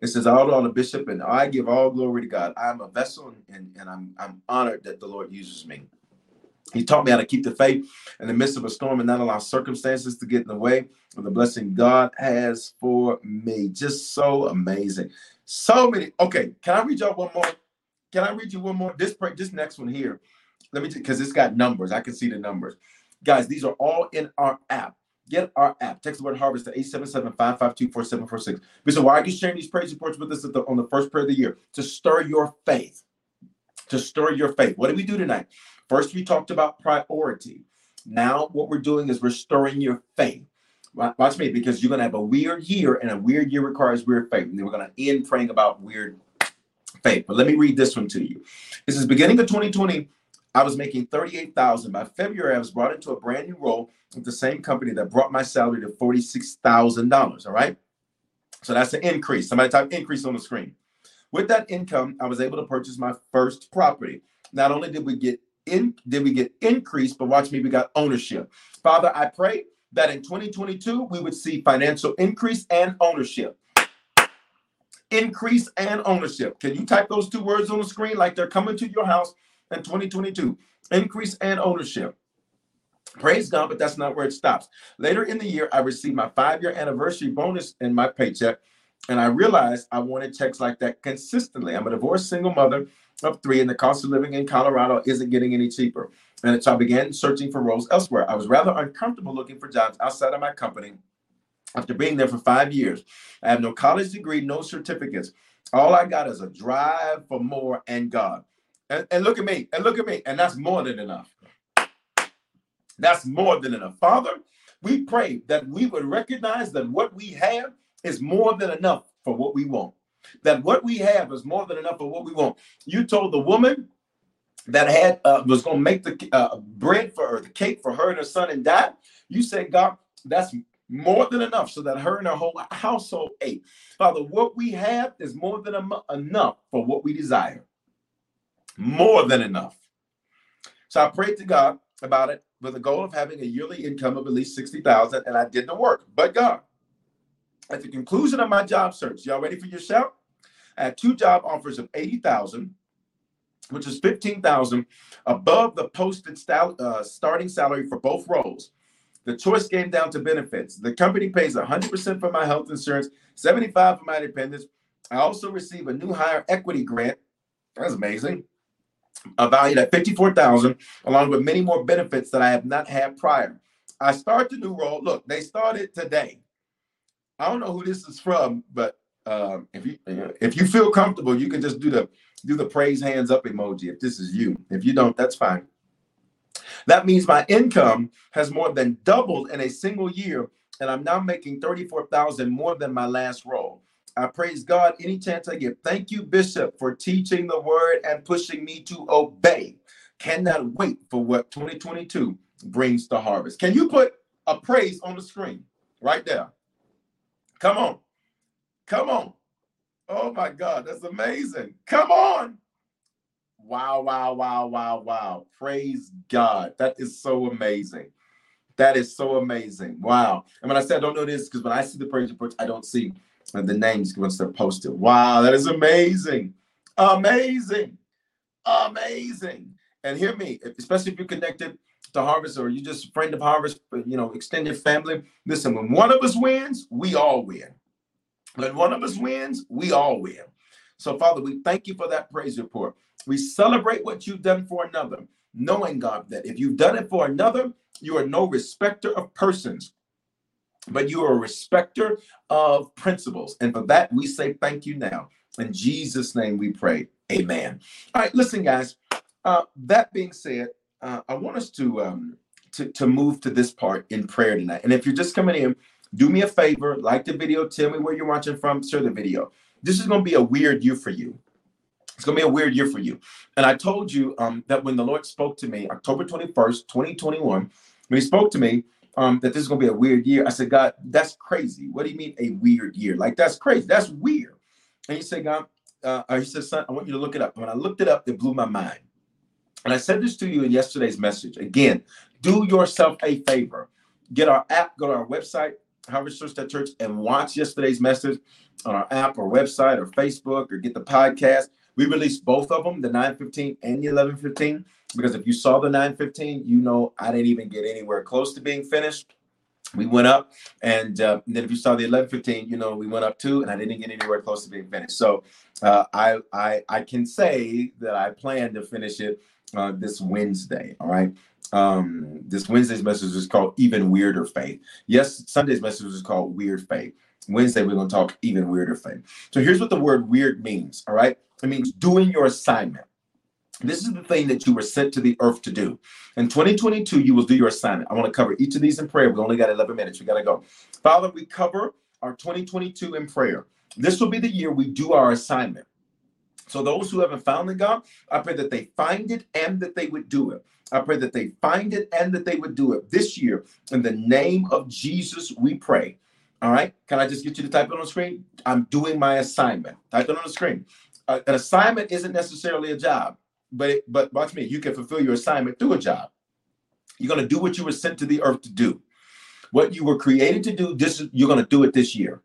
It says, "All on the bishop, and I give all glory to God. I'm a vessel, and, and I'm I'm honored that the Lord uses me. He taught me how to keep the faith in the midst of a storm and not allow circumstances to get in the way of the blessing God has for me. Just so amazing. So many. Okay, can I read y'all one more? Can I read you one more? This this next one here. Let me because it's got numbers. I can see the numbers. Guys, these are all in our app. Get our app. Text the word harvest to 877-552-4746. So why are you sharing these praise reports with us the, on the first prayer of the year? To stir your faith. To stir your faith. What did we do tonight? First, we talked about priority. Now, what we're doing is restoring your faith. Watch me, because you're going to have a weird year, and a weird year requires weird faith. And then we're going to end praying about weird faith. But let me read this one to you. This is beginning of 2020. I was making 38,000. By February, I was brought into a brand new role with the same company that brought my salary to $46,000. All right. So that's an increase. Somebody type increase on the screen. With that income, I was able to purchase my first property. Not only did we get in did we get increase, but watch me, we got ownership. Father, I pray that in 2022 we would see financial increase and ownership. Increase and ownership. Can you type those two words on the screen like they're coming to your house in 2022? Increase and ownership. Praise God, but that's not where it stops. Later in the year, I received my five year anniversary bonus in my paycheck, and I realized I wanted checks like that consistently. I'm a divorced single mother of three, and the cost of living in Colorado isn't getting any cheaper. And so I began searching for roles elsewhere. I was rather uncomfortable looking for jobs outside of my company after being there for five years. I have no college degree, no certificates. All I got is a drive for more and God. And, and look at me, and look at me, and that's more than enough. That's more than enough. Father, we pray that we would recognize that what we have is more than enough for what we want that what we have is more than enough of what we want. You told the woman that had uh, was going to make the uh, bread for her, the cake for her and her son, and die. You said, God, that's more than enough so that her and her whole household ate. Father, what we have is more than enough for what we desire. More than enough. So I prayed to God about it with the goal of having a yearly income of at least 60,000 and I did the work. But God, at the conclusion of my job search, y'all ready for your shout? I had two job offers of 80,000, which is 15,000 above the posted uh, starting salary for both roles. The choice came down to benefits. The company pays 100% for my health insurance, 75 for my dependents. I also receive a new hire equity grant. That's amazing. A valued at 54,000, along with many more benefits that I have not had prior. I start the new role. Look, they started today. I don't know who this is from, but um, if you if you feel comfortable, you can just do the do the praise hands up emoji. If this is you, if you don't, that's fine. That means my income has more than doubled in a single year, and I'm now making thirty-four thousand more than my last role. I praise God any chance I get. Thank you, Bishop, for teaching the word and pushing me to obey. Cannot wait for what 2022 brings to harvest. Can you put a praise on the screen right there? Come on. Come on. Oh my God, that's amazing. Come on. Wow, wow, wow, wow, wow. Praise God. That is so amazing. That is so amazing. Wow. And when I said I don't know this, because when I see the praise reports, I don't see the names once they're posted. Wow, that is amazing. Amazing. Amazing. And hear me, especially if you're connected to Harvest or you're just a friend of Harvest, but you know, extended family. Listen, when one of us wins, we all win. When one of us wins, we all win. So, Father, we thank you for that praise report. We celebrate what you've done for another, knowing, God, that if you've done it for another, you are no respecter of persons, but you are a respecter of principles. And for that, we say thank you now. In Jesus' name we pray. Amen. All right, listen, guys. Uh, that being said, uh, I want us to, um, to to move to this part in prayer tonight. And if you're just coming in, do me a favor, like the video, tell me where you're watching from, share the video. This is going to be a weird year for you. It's going to be a weird year for you. And I told you um, that when the Lord spoke to me, October 21st, 2021, when he spoke to me, um, that this is going to be a weird year. I said, God, that's crazy. What do you mean a weird year? Like, that's crazy. That's weird. And he said, God, uh, he said, son, I want you to look it up. When I looked it up, it blew my mind. And I said this to you in yesterday's message. Again, do yourself a favor. Get our app, go to our website, Church, and watch yesterday's message on our app or website or Facebook or get the podcast. We released both of them, the 915 and the 1115, because if you saw the 915, you know I didn't even get anywhere close to being finished. We went up, and, uh, and then if you saw the 1115, you know we went up too, and I didn't get anywhere close to being finished. So uh, I I I can say that I plan to finish it uh, this Wednesday. All right. Um, this Wednesday's message is called Even Weirder Faith. Yes, Sunday's message is called Weird Faith. Wednesday, we're going to talk even weirder faith. So here's what the word weird means. All right. It means doing your assignment. This is the thing that you were sent to the earth to do. In 2022, you will do your assignment. I want to cover each of these in prayer. We only got 11 minutes. We got to go. Father, we cover our 2022 in prayer. This will be the year we do our assignment. So those who haven't found the God, I pray that they find it and that they would do it. I pray that they find it and that they would do it this year. In the name of Jesus, we pray. All right. Can I just get you to type it on the screen? I'm doing my assignment. Type it on the screen. Uh, an assignment isn't necessarily a job, but it, but watch me. You can fulfill your assignment through a job. You're going to do what you were sent to the earth to do. What you were created to do, this is, you're going to do it this year.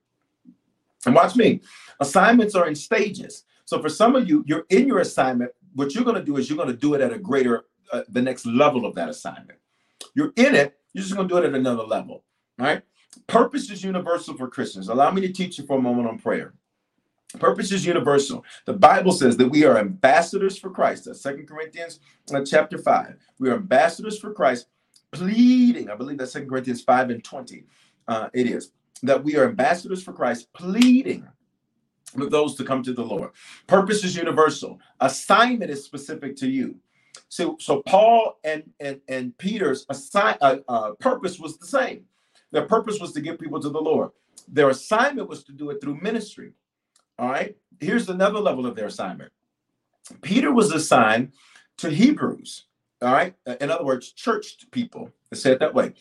And watch me. Assignments are in stages. So for some of you, you're in your assignment. What you're going to do is you're going to do it at a greater, uh, the next level of that assignment. You're in it. You're just going to do it at another level. Right. Purpose is universal for Christians. Allow me to teach you for a moment on prayer. Purpose is universal. The Bible says that we are ambassadors for Christ. That's Second Corinthians uh, chapter 5. We are ambassadors for Christ, pleading. I believe that's Second Corinthians 5 and 20. Uh, it is that we are ambassadors for Christ, pleading with those to come to the Lord. Purpose is universal. Assignment is specific to you. So, so Paul and and and Peter's assign, uh, uh, purpose was the same. Their purpose was to get people to the Lord. Their assignment was to do it through ministry. All right. Here's another level of their assignment. Peter was assigned to Hebrews. All right. Uh, in other words, church people. Let's say it that way.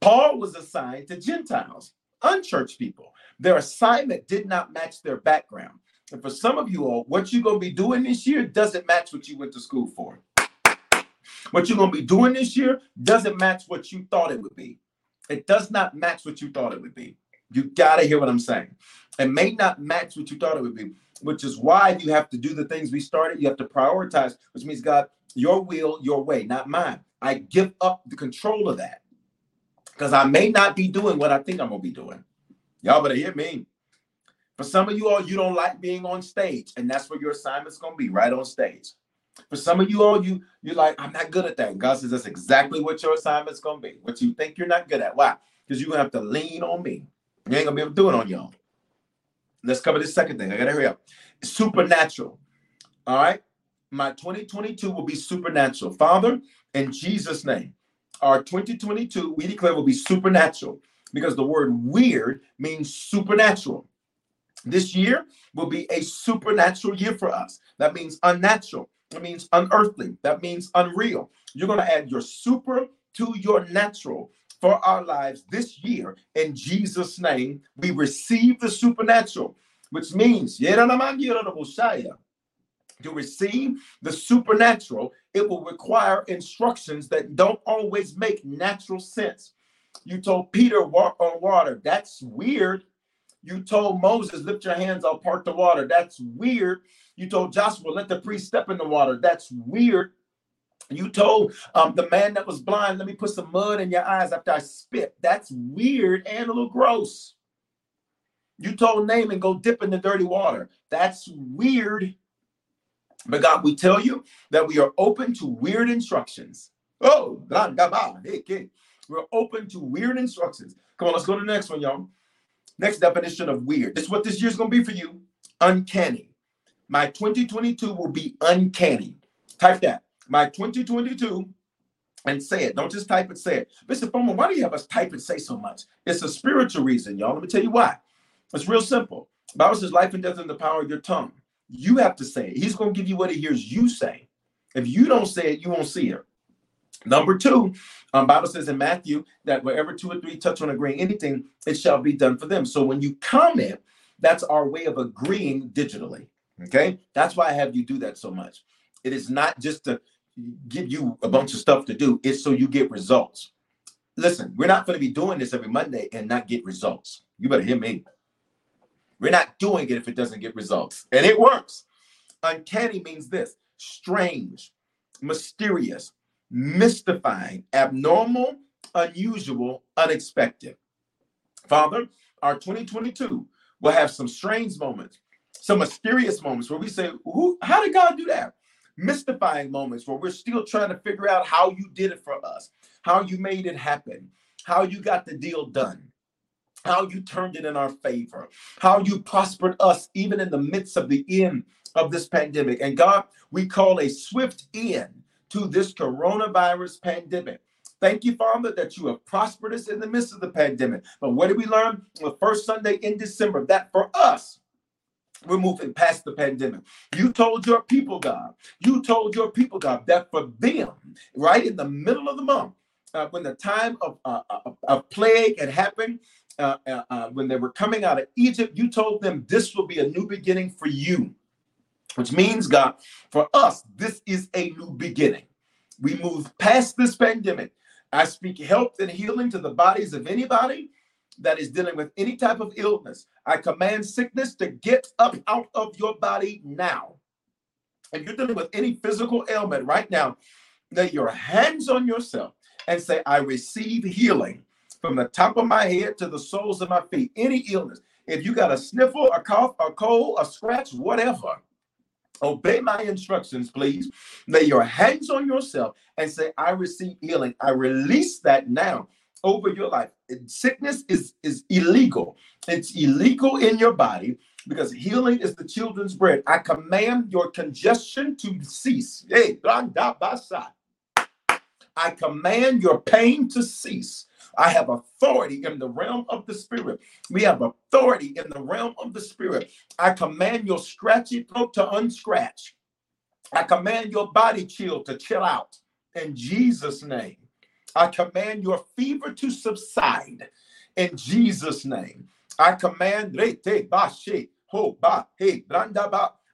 Paul was assigned to Gentiles, unchurched people. Their assignment did not match their background. And for some of you all, what you're going to be doing this year doesn't match what you went to school for. What you're going to be doing this year doesn't match what you thought it would be. It does not match what you thought it would be. You got to hear what I'm saying. It may not match what you thought it would be, which is why you have to do the things we started. You have to prioritize, which means, God, your will, your way, not mine. I give up the control of that because I may not be doing what I think I'm going to be doing. Y'all better hear me. For some of you all, you don't like being on stage, and that's where your assignment's going to be right on stage. For some of you all, you you're like, I'm not good at that. And God says that's exactly what your assignment's gonna be. What you think you're not good at. Why? Because you're gonna have to lean on me. You ain't gonna be able to do it on your own. Let's cover this second thing. I gotta hurry up. Supernatural. All right. My 2022 will be supernatural. Father, in Jesus' name, our 2022 we declare will be supernatural because the word weird means supernatural. This year will be a supernatural year for us. That means unnatural. That means unearthly. That means unreal. You're going to add your super to your natural for our lives this year. In Jesus' name, we receive the supernatural, which means to receive the supernatural, it will require instructions that don't always make natural sense. You told Peter walk on water. That's weird. You told Moses, lift your hands, I'll part the water. That's weird. You told Joshua, let the priest step in the water. That's weird. You told um, the man that was blind, let me put some mud in your eyes after I spit. That's weird and a little gross. You told Naaman, go dip in the dirty water. That's weird. But God, we tell you that we are open to weird instructions. Oh, we're open to weird instructions. Come on, let's go to the next one, y'all. Next definition of weird. This is what this year's going to be for you uncanny. My 2022 will be uncanny. Type that. My 2022 and say it. Don't just type it, say it. Mr. Foreman, why do you have us type and say so much? It's a spiritual reason, y'all. Let me tell you why. It's real simple. The Bible says life and death in the power of your tongue. You have to say it. He's going to give you what he hears you say. If you don't say it, you won't see it. Number two, um, Bible says in Matthew that wherever two or three touch on agreeing anything, it shall be done for them. So when you comment, that's our way of agreeing digitally. Okay, that's why I have you do that so much. It is not just to give you a bunch of stuff to do; it's so you get results. Listen, we're not going to be doing this every Monday and not get results. You better hear me. We're not doing it if it doesn't get results, and it works. Uncanny means this: strange, mysterious, mystifying, abnormal, unusual, unexpected. Father, our 2022 will have some strange moments, some mysterious moments where we say, Who, how did God do that? Mystifying moments where we're still trying to figure out how you did it for us, how you made it happen, how you got the deal done, how you turned it in our favor, how you prospered us even in the midst of the end of this pandemic. And God, we call a swift end to this coronavirus pandemic. Thank you, Father, that you have prospered us in the midst of the pandemic. But what did we learn the first Sunday in December? That for us, we're moving past the pandemic. You told your people, God, you told your people, God, that for them, right in the middle of the month, uh, when the time of, uh, uh plague had happened, uh, uh, uh, when they were coming out of Egypt, you told them this will be a new beginning for you, which means, God, for us, this is a new beginning. We move past this pandemic. I speak health and healing to the bodies of anybody that is dealing with any type of illness. I command sickness to get up out of your body now. If you're dealing with any physical ailment right now, lay your hands on yourself and say, I receive healing from the top of my head to the soles of my feet. Any illness. If you got a sniffle, a cough, a cold, a scratch, whatever, Obey my instructions, please. Lay your hands on yourself and say, I receive healing. I release that now over your life. Sickness is, is illegal. It's illegal in your body because healing is the children's bread. I command your congestion to cease. Hey, I command your pain to cease. I have authority in the realm of the spirit. We have authority in the realm of the spirit. I command your scratchy throat to unscratch. I command your body chill to chill out in Jesus' name. I command your fever to subside in Jesus' name. I command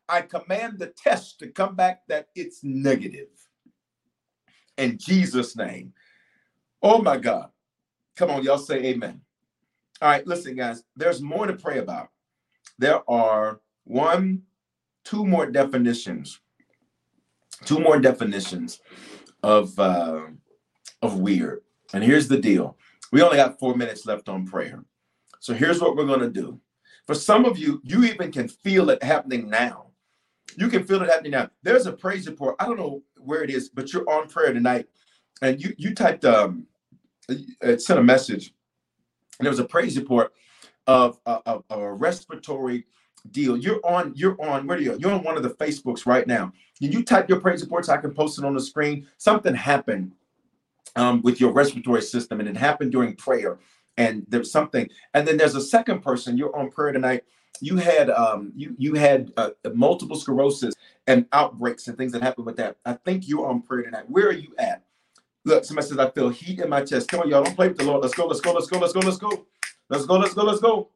I command the test to come back that it's negative. In Jesus' name. Oh my God. Come on, y'all say amen. All right, listen, guys, there's more to pray about. There are one, two more definitions, two more definitions of uh, of weird. And here's the deal: we only got four minutes left on prayer. So here's what we're gonna do. For some of you, you even can feel it happening now. You can feel it happening now. There's a praise report. I don't know where it is, but you're on prayer tonight, and you you typed um it sent a message, and there was a praise report of, of, of a respiratory deal. You're on, you're on, where are you? You're on one of the Facebooks right now. Can you type your praise reports? I can post it on the screen. Something happened um, with your respiratory system, and it happened during prayer. And there's something, and then there's a second person. You're on prayer tonight. You had um, you you had uh, multiple sclerosis and outbreaks and things that happened with that. I think you're on prayer tonight. Where are you at? Look, somebody says, I feel heat in my chest. Come on, y'all. Don't play with the Lord. Let's go, let's go, let's go, let's go, let's go. Let's go, let's go, let's go.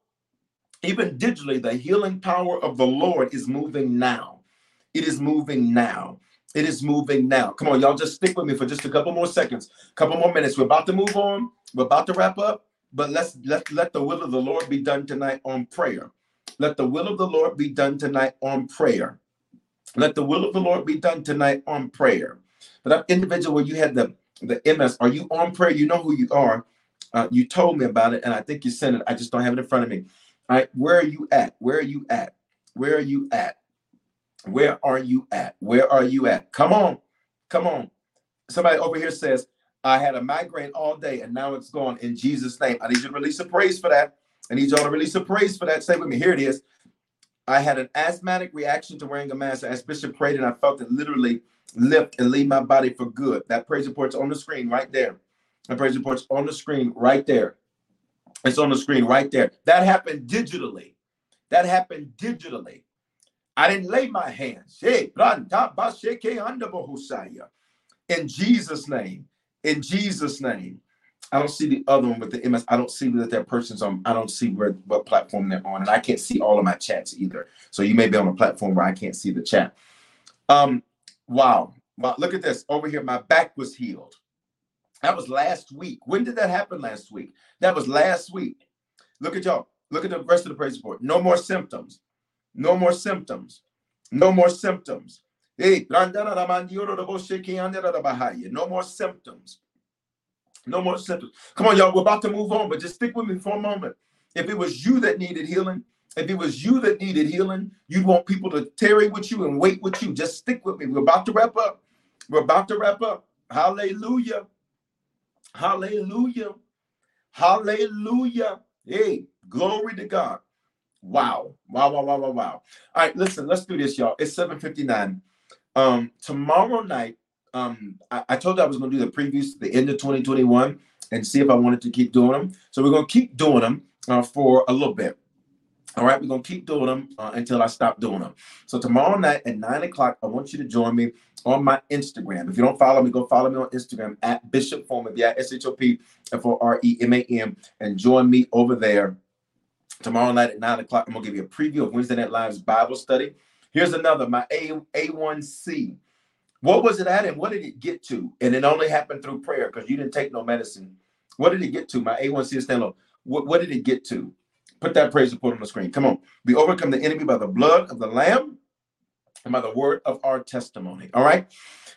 Even digitally, the healing power of the Lord is moving now. It is moving now. It is moving now. Come on, y'all. Just stick with me for just a couple more seconds, couple more minutes. We're about to move on. We're about to wrap up, but let's let let the will of the Lord be done tonight on prayer. Let the will of the Lord be done tonight on prayer. Let the will of the Lord be done tonight on prayer. But that individual where you had the the MS. Are you on prayer? You know who you are. Uh, you told me about it, and I think you sent it. I just don't have it in front of me. All right, where are you at? Where are you at? Where are you at? Where are you at? Where are you at? Come on, come on. Somebody over here says, I had a migraine all day and now it's gone in Jesus' name. I need you to release a praise for that. I need y'all to release a praise for that. Say with me. Here it is. I had an asthmatic reaction to wearing a mask. As Bishop prayed, and I felt it literally lift and leave my body for good. That praise report's on the screen right there. That praise report's on the screen right there. It's on the screen right there. That happened digitally. That happened digitally. I didn't lay my hands. In Jesus' name. In Jesus' name. I don't see the other one with the MS. I don't see that that person's on. I don't see where what platform they're on, and I can't see all of my chats either. So you may be on a platform where I can't see the chat. Um, wow, wow! Look at this over here. My back was healed. That was last week. When did that happen? Last week. That was last week. Look at y'all. Look at the rest of the praise report. No more symptoms. No more symptoms. No more symptoms. Hey, no more symptoms. No more symptoms. Come on, y'all. We're about to move on, but just stick with me for a moment. If it was you that needed healing, if it was you that needed healing, you'd want people to tarry with you and wait with you. Just stick with me. We're about to wrap up. We're about to wrap up. Hallelujah. Hallelujah. Hallelujah. Hey, glory to God. Wow. Wow, wow, wow, wow, wow. All right, listen, let's do this, y'all. It's 7:59. Um, tomorrow night, um, I, I told you I was going to do the previews to the end of 2021 and see if I wanted to keep doing them. So we're going to keep doing them uh, for a little bit. All right, we're gonna keep doing them uh, until I stop doing them. So tomorrow night at nine o'clock, I want you to join me on my Instagram. If you don't follow me, go follow me on Instagram at Bishop Foreman, yeah, S H O P F O R E M A M, and join me over there tomorrow night at nine o'clock. I'm gonna give you a preview of Wednesday Night Live's Bible study. Here's another, my A A1C. What was it at and what did it get to? And it only happened through prayer because you didn't take no medicine. What did it get to? My A1C is stand low. What, what did it get to? Put that praise report on the screen. Come on. We overcome the enemy by the blood of the Lamb and by the word of our testimony. All right.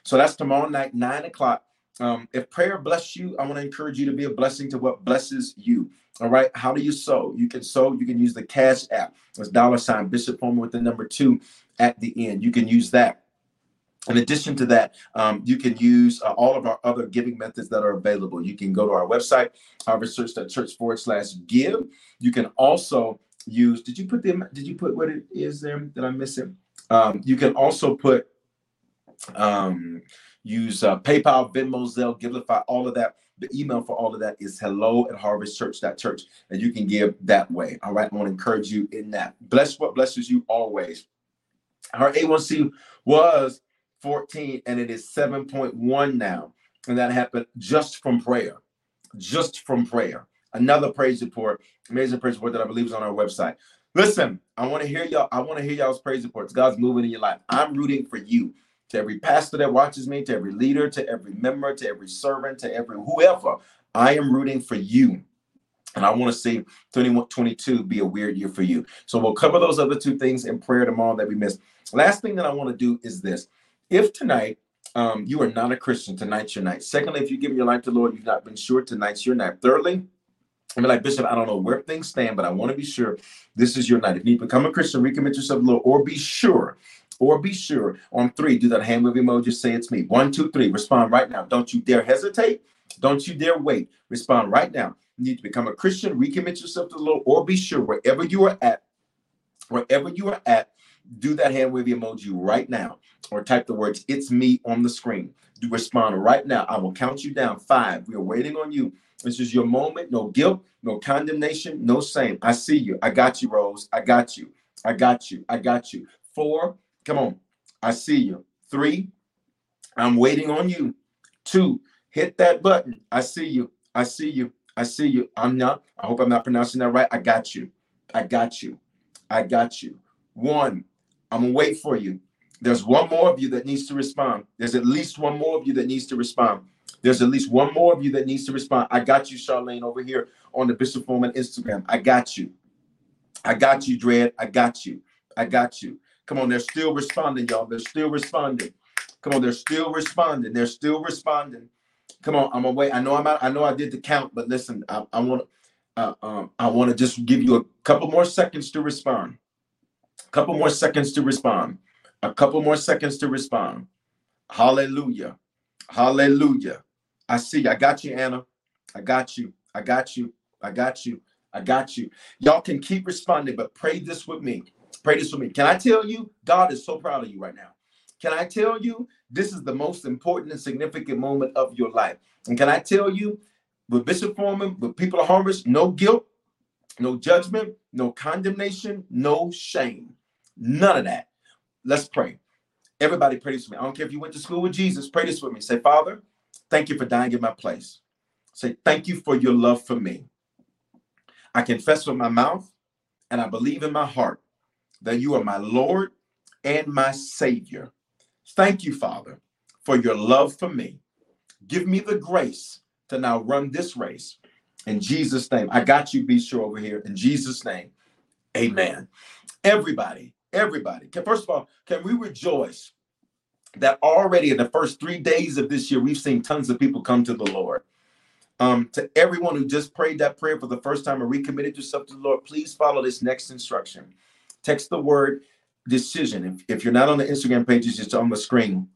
So that's tomorrow night, nine o'clock. Um, if prayer bless you, I want to encourage you to be a blessing to what blesses you. All right. How do you sow? You can sow. You can use the Cash app. It's dollar sign Bishop Foreman with the number two at the end. You can use that. In addition to that, um, you can use uh, all of our other giving methods that are available. You can go to our website, harvestchurch.church forward slash give. You can also use, did you put them, did you put what it is there? Did I miss it? Um, you can also put, um, use uh, PayPal, Venmo, Zelle, Givelify, all of that. The email for all of that is hello at harvestchurch.church, and you can give that way. All right. I want to encourage you in that. Bless what blesses you always. Our A1C was 14 and it is 7.1 now. And that happened just from prayer. Just from prayer. Another praise report, amazing praise report that I believe is on our website. Listen, I want to hear y'all. I want to hear y'all's praise reports. God's moving in your life. I'm rooting for you. To every pastor that watches me, to every leader, to every member, to every servant, to every whoever, I am rooting for you. And I want to see 2022 be a weird year for you. So we'll cover those other two things in prayer tomorrow that we missed. Last thing that I want to do is this. If tonight um, you are not a Christian, tonight's your night. Secondly, if you give your life to the Lord, you've not been sure, tonight's your night. Thirdly, I mean, like Bishop, I don't know where things stand, but I want to be sure this is your night. If you become a Christian, recommit yourself to the Lord, or be sure, or be sure. On three, do that hand wave emoji. Say it's me. One, two, three. Respond right now. Don't you dare hesitate. Don't you dare wait. Respond right now. You need to become a Christian, recommit yourself to the Lord, or be sure wherever you are at, wherever you are at, do that hand wave emoji right now or type the words it's me on the screen do respond right now i will count you down five we are waiting on you this is your moment. No guilt no condemnation no shame. I see you. I got you rose. I got you. I got you. I got you. Four come on. I see you. Three i'm waiting on you. Two hit that button. I see you. I see you. I see you. I'm not i hope i'm not pronouncing that right. I got you. I got you. I got you. One I'm gonna wait for you. There's one more of you that needs to respond. There's at least one more of you that needs to respond. There's at least one more of you that needs to respond. I got you, Charlene, over here on the Bishop Foreman Instagram. I got you. I got you, Dread. I got you. I got you. Come on, they're still responding, y'all. They're still responding. Come on, they're still responding. They're still responding. Come on, I'm wait. I know I'm out. I know I did the count, but listen, I, want um, I want to just give you a couple more seconds to respond. A couple more seconds to respond. A couple more seconds to respond. Hallelujah. Hallelujah. I see. I got you, Anna. I got you. I got you. I got you. I got you. Y'all can keep responding, but pray this with me. Pray this with me. Can I tell you, God is so proud of you right now? Can I tell you, this is the most important and significant moment of your life? And can I tell you, with Bishop Foreman, with people of Harvest, no guilt, no judgment, no condemnation, no shame. None of that. let's pray. Everybody pray this with me. I don't care if you went to school with Jesus, pray this with me. Say, Father, thank you for dying in my place. Say, thank you for your love for me. I confess with my mouth and I believe in my heart that you are my Lord and my Savior. Thank you, Father, for your love for me. Give me the grace to now run this race. In Jesus' name, I got you, be sure over here. In Jesus' name, amen. Everybody, everybody, can, first of all, can we rejoice that already in the first three days of this year, we've seen tons of people come to the Lord? Um, to everyone who just prayed that prayer for the first time and recommitted yourself to the Lord, please follow this next instruction. Text the word decision. If, if you're not on the Instagram page, it's on the screen.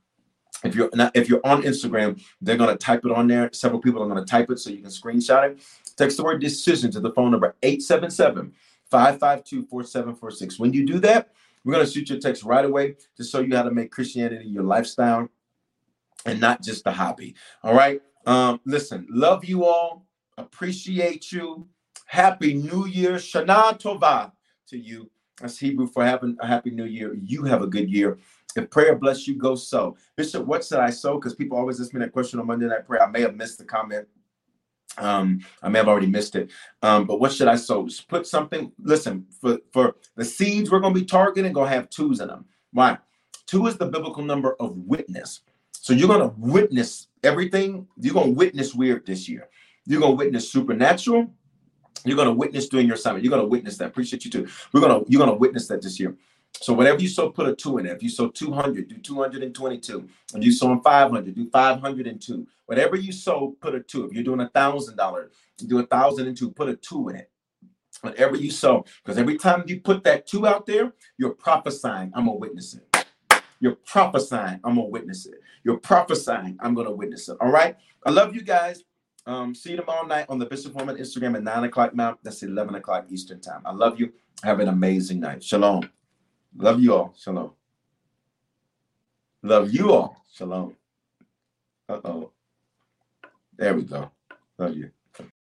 If you're not, if you're on Instagram, they're gonna type it on there. Several people are gonna type it so you can screenshot it. Text the word decision to the phone number 877-552-4746. When you do that, we're gonna shoot your text right away to show you how to make Christianity your lifestyle and not just a hobby. All right. Um, listen, love you all, appreciate you. Happy New Year, Shana Tova to you. That's Hebrew for having a happy new year. You have a good year. If prayer bless you, go so. Bishop, what should I sow? Because people always ask me that question on Monday Night Prayer. I may have missed the comment. Um, I may have already missed it. Um, but what should I sow? Put something. Listen, for for the seeds we're gonna be targeting, gonna have twos in them. Why? Two is the biblical number of witness. So you're gonna witness everything. You're gonna witness weird this year. You're gonna witness supernatural. You're gonna witness during your assignment. You're gonna witness that. Appreciate you too. We're gonna you're gonna witness that this year. So whatever you sow, put a two in there. If you sow 200, do 222. If you sow 500, do 502. Whatever you sow, put a two. If you're doing a thousand dollars, do a thousand and two. Put a two in it. Whatever you sow, because every time you put that two out there, you're prophesying. I'm gonna witness it. You're prophesying. I'm gonna witness it. You're prophesying. I'm gonna witness it. All right. I love you guys. Um, see you tomorrow night on the Bishop Foreman Instagram at 9 o'clock Mount. That's 11 o'clock Eastern Time. I love you. Have an amazing night. Shalom. Love you all. Shalom. Love you all. Shalom. Uh oh. There we go. Love you.